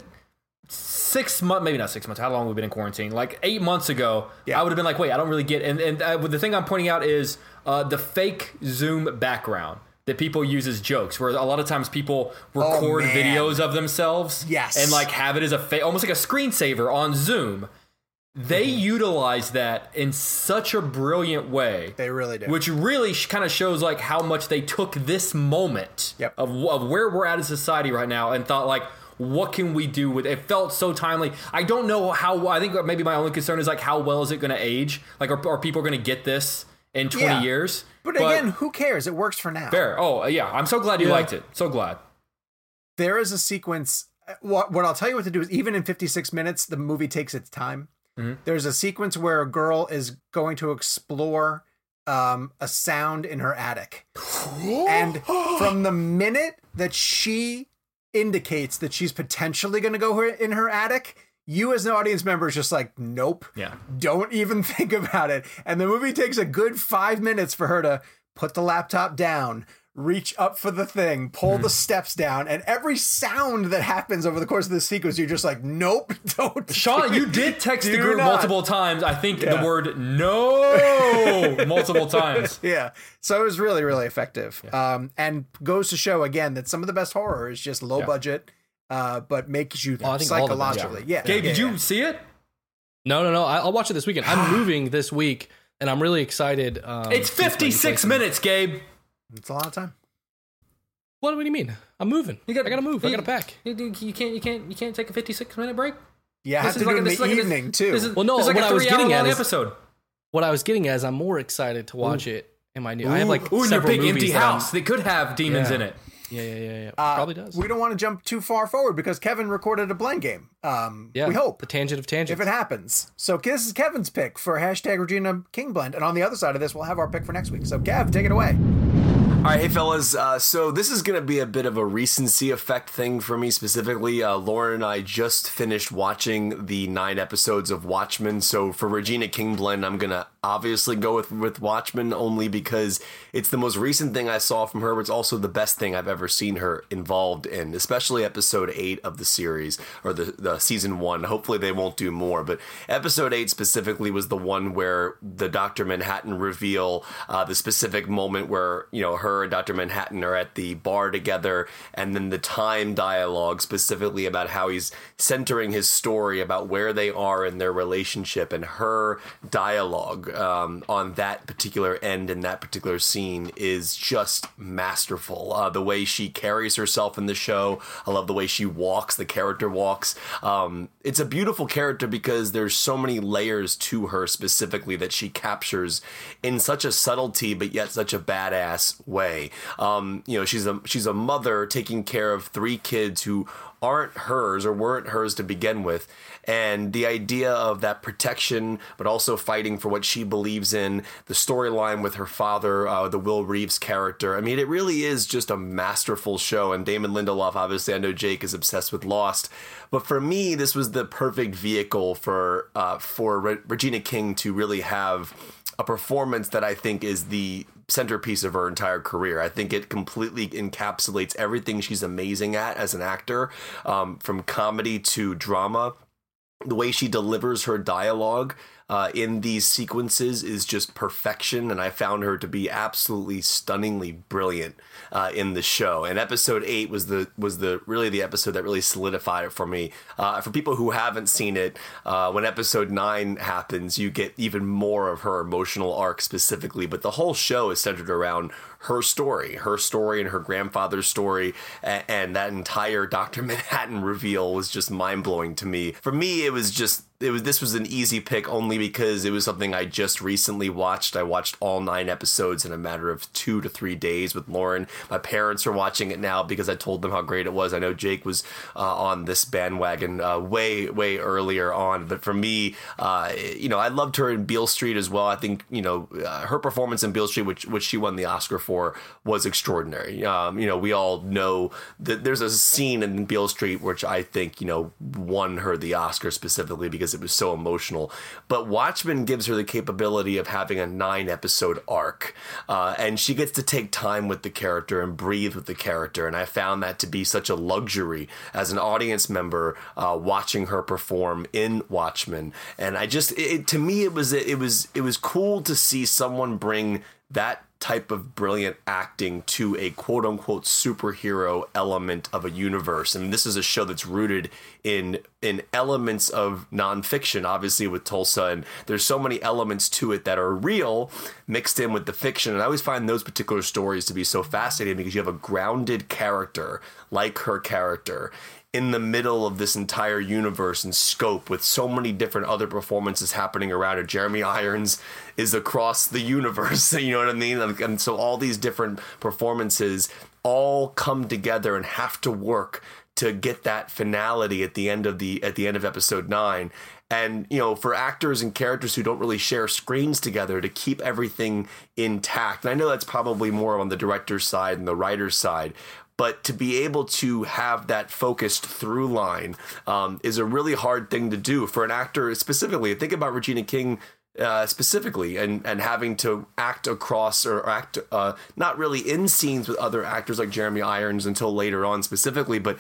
six months, maybe not six months. How long we've been in quarantine? Like eight months ago, Yeah. I would have been like, wait, I don't really get. And and uh, the thing I'm pointing out is uh, the fake Zoom background that people use as jokes, where a lot of times people record Oh, videos of themselves, Yes. and like have it as a fa- almost like a screensaver on Zoom. They Mm-hmm. utilize that in such a brilliant way. they really do Which really sh- kind of shows like how much they took this moment Yep. of, of where we're at as a society right now and thought like, what can we do with it? It felt so timely. I don't know how. I think maybe my only concern is like how well is it going to age? Like, are, are people going to get this in twenty Yeah. years? but again who cares it works for now fair. Oh yeah, I'm so glad you Yeah. liked it. So glad. there is a sequence what what I'll tell you what to do is even in 56 minutes the movie takes its time. There's a sequence where a girl is going to explore um, a sound in her attic. and from the minute that she indicates that she's potentially going to go in her attic, you as an audience member is just like, nope. Yeah. Don't even think about it. And the movie takes a good five minutes for her to put the laptop down, reach up for the thing, pull Hmm. the steps down, and every sound that happens over the course of this sequence, you're just like, nope, don't. Sean, you did text the group not. multiple times. I think Yeah. the word no multiple times. Yeah. So it was really, really effective. Um, and goes to show again that some of the best horror is just low Yeah. budget, uh, but makes you I think all the best, psychologically. Yeah. Gabe, yeah, did yeah. you see it? No, no, no. I- I'll watch it this weekend. I'm moving this week, and I'm really excited. Um, It's to find a 56 minutes, Gabe. It's a lot of time. What, what do you mean? I'm moving. I gotta move. I gotta pack. You, you can't. You can't. You can't take a 56 minute break. Yeah, I have to do it in this the is like a- evening too. This is, Well, no, this is like what a I was getting at long is- episode. What I was getting at is I'm more excited to watch it in my new. I have like Ooh, in your several big empty house that could have demons Yeah. in it. Yeah, yeah, yeah, yeah. Uh, Probably does. We don't want to jump too far forward because Kevin recorded a blend game. Um, yeah, we hope the tangent of tangent if it happens. So this is Kevin's pick for hashtag Regina King Blend, and on the other side of this, we'll have our pick for next week. So Kev, take it away. All right, hey fellas. Uh, so this is going to be a bit of a recency effect thing for me specifically. Uh, Lauren and I just finished watching the nine episodes of Watchmen. So for Regina King blend, I'm going to obviously go with with Watchmen only because it's the most recent thing I saw from her. But it's also the best thing I've ever seen her involved in, especially episode eight of the series or the, the season one. Hopefully they won't do more, but episode eight specifically was the one where the Doctor Manhattan reveal, uh, the specific moment where you know her and Dr. Manhattan are at the bar together, and then the time dialogue specifically about how he's centering his story about where they are in their relationship, and her dialogue um, on that particular end in that particular scene is just masterful. Uh, the way she carries herself in the show, I love the way she walks, the character walks. Um, it's a beautiful character because there's so many layers to her specifically that she captures in such a subtlety, but yet such a badass way. Um, you know, she's a she's a mother taking care of three kids who aren't hers or weren't hers to begin with. And the idea of that protection, but also fighting for what she believes in, the storyline with her father, uh, the Will Reeves character. I mean, it really is just a masterful show. And Damon Lindelof, obviously, I know Jake is obsessed with Lost. But for me, this was the perfect vehicle for uh, for Re- Regina King to really have a performance that I think is the centerpiece of her entire career. I think it completely encapsulates everything she's amazing at as an actor, um, from comedy to drama. The way she delivers her dialogue uh, in these sequences is just perfection, and I found her to be absolutely stunningly brilliant uh, in the show. And episode eight was the was the really the episode that really solidified it for me. Uh, for people who haven't seen it, uh, when episode nine happens, you get even more of her emotional arc specifically. But the whole show is centered around her story, her story and her grandfather's story, and, and that entire Doctor Manhattan reveal was just mind blowing to me. For me, it was just it was this was an easy pick only because it was something I just recently watched. I watched all nine episodes in a matter of two to three days with Lauren. My parents are watching it now because I told them how great it was. I know Jake was uh, on this bandwagon uh, way way earlier on, but for me, uh, you know, I loved her in Beale Street as well. I think you know uh, her performance in Beale Street, which which she won the Oscar for, was extraordinary. Um, you know, we all know that there's a scene in Beale Street which I think you know won her the Oscar specifically because because it was so emotional. But Watchmen gives her the capability of having a nine episode arc, uh, and she gets to take time with the character and breathe with the character. And I found that to be such a luxury as an audience member uh, watching her perform in Watchmen. And I just, it, to me, it was it was it was cool to see someone bring that type of brilliant acting to a quote unquote superhero element of a universe. And this is a show that's rooted in in elements of nonfiction, obviously with Tulsa, and there's so many elements to it that are real mixed in with the fiction. And I always find those particular stories to be so fascinating because you have a grounded character like her character in the middle of this entire universe and scope with so many different other performances happening around it. Jeremy Irons is across the universe, you know what I mean? And so all these different performances all come together and have to work to get that finality at the end of the at the end of episode 9 and you know for actors and characters who don't really share screens together to keep everything intact and i know that's probably more on the director's side and the writer's side but to be able to have that focused through line um, is a really hard thing to do for an actor specifically. Think about Regina King uh, specifically and and having to act across or act uh, not really in scenes with other actors like Jeremy Irons until later on specifically, but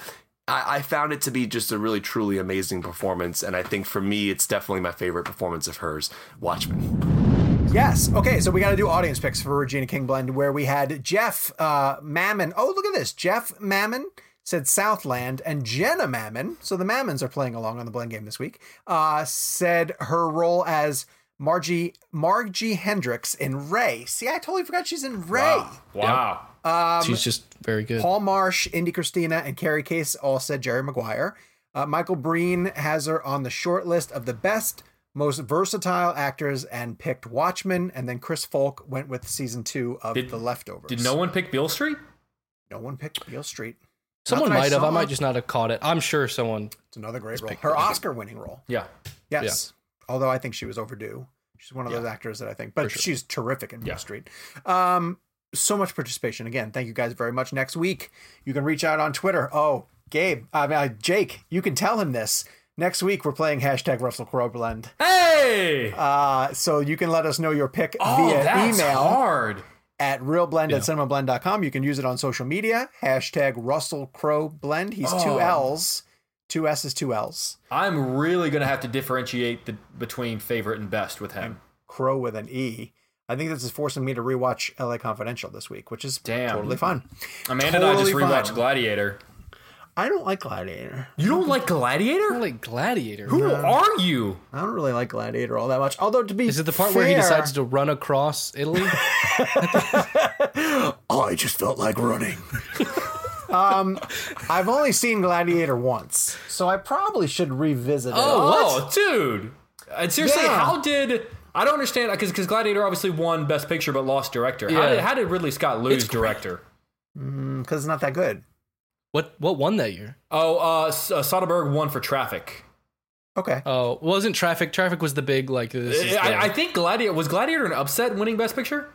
I, I, found it to be just a really truly amazing performance, and I think for me, it's definitely my favorite performance of hers. Watchmen. Yes. Okay. So we got to do audience picks for Regina King Blend, where we had Jeff uh, Mammon. Oh, look at this. Jeff Mammon said Southland, and Jenna Mammon. So the Mammons are playing along on the blend game this week. Uh, said her role as Margie Margie Hendricks in Ray. See, I totally forgot she's in Ray. Wow. wow. Um, she's just very good. Paul Marsh, Indy Christina, and Carrie Case all said Jerry Maguire. Uh, Michael Breen has her on the short list of the best most versatile actors and picked Watchmen, and then Chris Folk went with season two of did, The Leftovers. Did no one pick Beale Street? No one picked Beale Street. Someone might I have. I might just not have caught it. I'm sure someone. It's another great role. Her Oscar-winning role. Yeah. Yes. Yeah. Although I think she was overdue. She's one of yeah. those actors that I think, but sure. she's terrific in Beale yeah. Street. Um, so much participation. Again, thank you guys very much. Next week, you can reach out on Twitter. Oh, Gabe, I mean, uh, Jake, you can tell him this. Next week, we're playing hashtag Russell Crowe Blend. Hey! Uh, so you can let us know your pick oh, via that's email hard. at reelblend at cinemablend.com. You can use it on social media. Hashtag Russell Crowe Blend. He's two L's. Two S's, two L's. I'm really gonna have to differentiate the between favorite and best with him. Crow with an E. I think this is forcing me to rewatch LA Confidential this week, which is Damn. totally fun. Amanda and I just rewatched fine. Gladiator. I don't like Gladiator. You don't like Gladiator? I like Gladiator. Who are you? I don't really like Gladiator all that much. Although to be Is it the part where he fair- decides to run across Italy? I just felt like running. um, I've only seen Gladiator once, so I probably should revisit it. Oh, dude. And seriously, Yeah. how did I don't understand uh, because because Gladiator obviously won Best Picture but lost director. How, Yeah. did, how did Ridley Scott lose It's great. director? Mm, because it's not that good. What what won that year? Oh, uh, S- uh, Soderbergh won for Traffic. Okay. Oh, wasn't Traffic? Traffic was the big like this. Is the, I, I think Gladiator was Gladiator an upset winning Best Picture.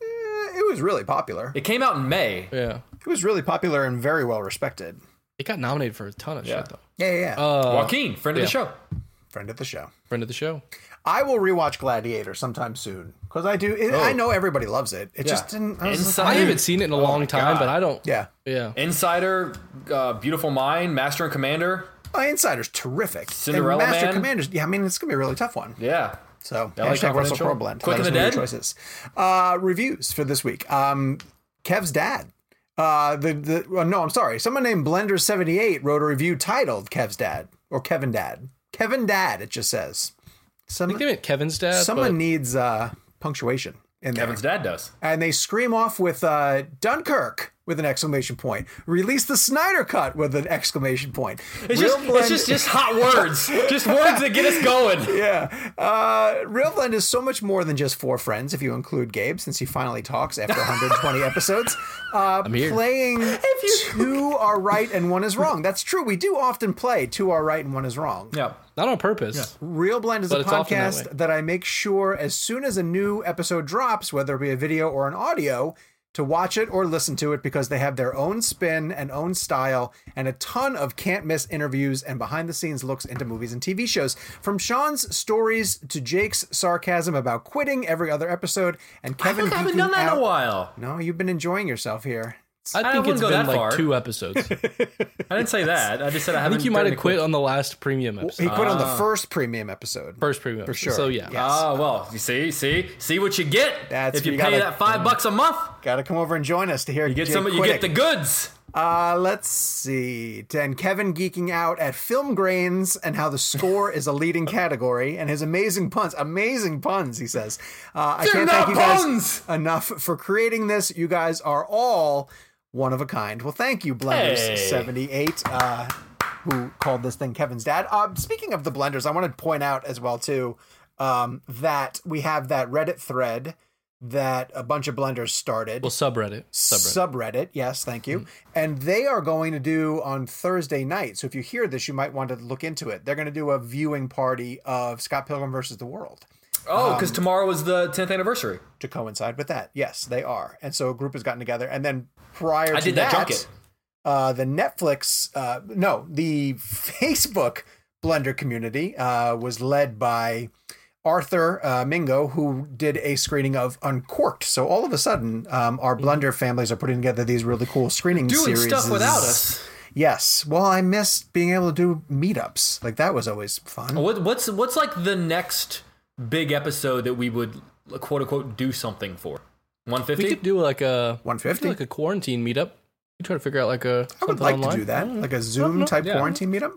Eh, it was really popular. It came out in May. yeah, It was really popular and very well respected. it got nominated for a ton of Yeah. shit though. Yeah, yeah, yeah. Uh, Joaquin, friend of the show. Friend of the show. friend of the show. I will rewatch Gladiator sometime soon because I do. It, I know everybody loves it. It Yeah. just didn't. I was Inside- I haven't seen it in a Oh long time, God. but I don't. yeah. Yeah, Insider, uh, Beautiful Mind, Master and Commander. My Insider's terrific. Cinderella and Master Man. Commanders. Yeah, I mean it's gonna be a really tough one. Yeah. So LA hashtag Russell Confidential. Crowe blend. Quick Let and us the know your Dead? choices. Uh, reviews for this week. Um, Kev's dad. Uh, the the well, no, I'm sorry. Someone named Blender78 wrote a review titled Kev's dad or Kevin dad. Kevin dad. It just says. I think they meant Kevin's dad. someone but needs uh, punctuation in there. Kevin's dad does. and they scream off with uh, Dunkirk with an exclamation point. Release the Snyder cut with an exclamation point. It's just, Blend- it's just just hot words, just words that get us going. yeah. Uh, ReelBlend is so much more than just four friends, if you include Gabe, since he finally talks after 120 episodes. Uh, I'm here. Playing two are right and one is wrong. That's true. We do often play two are right and one is wrong. Yeah. not on purpose. Yeah. ReelBlend is But a often that podcast that, I make sure as soon as a new episode drops, whether it be a video or an audio, to watch it or listen to it because they have their own spin and own style and a ton of can't miss interviews and behind the scenes looks into movies and TV shows. From Sean's stories to Jake's sarcasm about quitting every other episode and Kevin I haven't done that out. in a while. No, you've been enjoying yourself here. I I think wouldn't it's go been like far. two episodes. I didn't say that. I just said I I haven't. think you might have quit on the last premium episode. He quit on the Ah. first premium episode. First premium For episode. sure. So yeah, Yeah. Ah, well, you see, see, see what you get. That's- if you, you pay gotta- that five bucks a month, Got to come over and join us to hear you get Jake some. You get the goods. Uh, let's see. And Kevin geeking out at film grains and how the score is a leading category and his amazing puns. Amazing puns, he says. Uh, I can't not thank you guys puns! enough for creating this. You guys are all one of a kind. Well, thank you, Blenders78, uh, who called this thing Kevin's dad. Uh, speaking of the Blenders, I want to point out as well, too, um, that we have that Reddit thread that a bunch of Blenders started well, subreddit, subreddit. subreddit. Yes, thank you. And they are going to do on Thursday night. So if you hear this, you might want to look into it. They're going to do a viewing party of Scott Pilgrim versus the World Oh, because tomorrow was the 10th anniversary. to coincide with that. Yes, they are. And so a group has gotten together. And then prior I to did that junket. uh, the Netflix, uh, no, the Facebook Blender community uh, was led by Arthur uh, Mingo, who did a screening of Uncorked. So all of a sudden, um, our Blender families are putting together these really cool screening Doing series. stuff without us. Yes. Well, I miss being able to do meetups. Like that was always fun. What, what's what's like the next big episode that we would quote unquote do something for? One We could do like a 150? like a quarantine meetup. We try to figure out like a I would like online. to do that, like a Zoom type Yeah. quarantine meetup.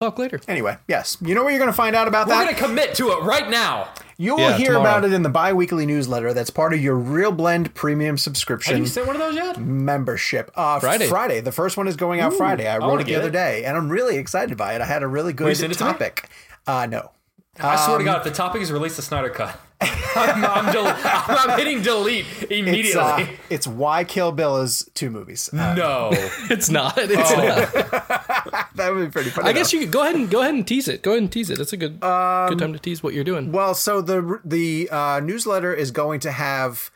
Talk later. Anyway, yes. You know where you're going to find out about that? We're gonna commit to it right now. You'll Yeah, hear tomorrow. about it in the bi-weekly newsletter that's part of your ReelBlend premium subscription. Have you sent one of those yet? membership. Uh, Friday. Friday. The first one is going out Friday. I wrote it the other it. day, and I'm really excited by it. I had a really good send to topic. Uh, no. I swear to Um, God, if the topic is release the Snyder cut, I'm, I'm, del- I'm, I'm hitting delete immediately. It's, uh, it's why Kill Bill is two movies. Uh, no. It's not. It's Oh. not. that would be pretty funny. I guess you could go ahead and go ahead and tease it. Go ahead and tease it. That's a good Um, good time to tease what you're doing. Well, so the the uh, newsletter is going to have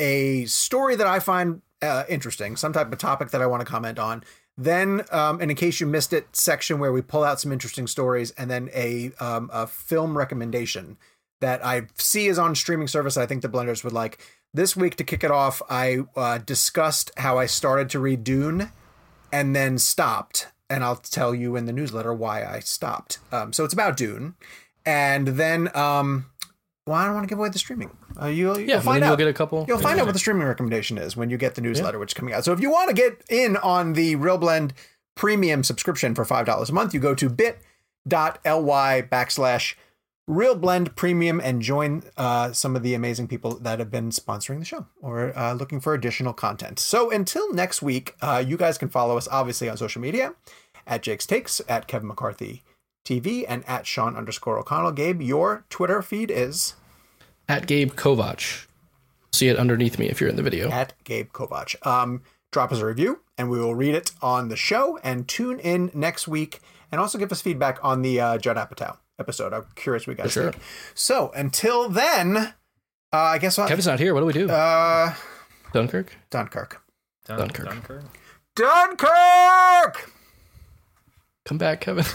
a story that I find uh, interesting, some type of topic that I want to comment on. Then, um, and in case you missed it, section where we pull out some interesting stories, and then a um, a film recommendation that I see is on streaming service. I think the blenders would like. This week to kick it off, I uh, discussed how I started to read Dune, and then stopped, and I'll tell you in the newsletter why I stopped. Um, so it's about Dune, and then um, well, I don't want to give away the streaming. Uh, you'll, Yeah, you'll find out. you'll get a couple. You'll find Yeah. out what the streaming recommendation is when you get the newsletter, which is coming out. So if you want to get in on the ReelBlend premium subscription for five dollars a month, you go to bit.ly backslash ReelBlend Premium and join uh, some of the amazing people that have been sponsoring the show or uh, looking for additional content. So until next week, uh, you guys can follow us obviously on social media at Jake's Takes, at Kevin McCarthy TV, and at Sean underscore O'Connell. Gabe, your Twitter feed is At Gabe Kovac. See it underneath me if you're in the video. at Gabe Kovac. Um, drop us a review and we will read it on the show and tune in next week and also give us feedback on the uh, Judd Apatow episode. I'm curious what you guys sure. think. So until then, uh, I guess I'll, Kevin's not here. What do we do? uh, Dunkirk? Dunkirk. Dun- Dunkirk. Dunkirk. Dunkirk! Come back, Kevin.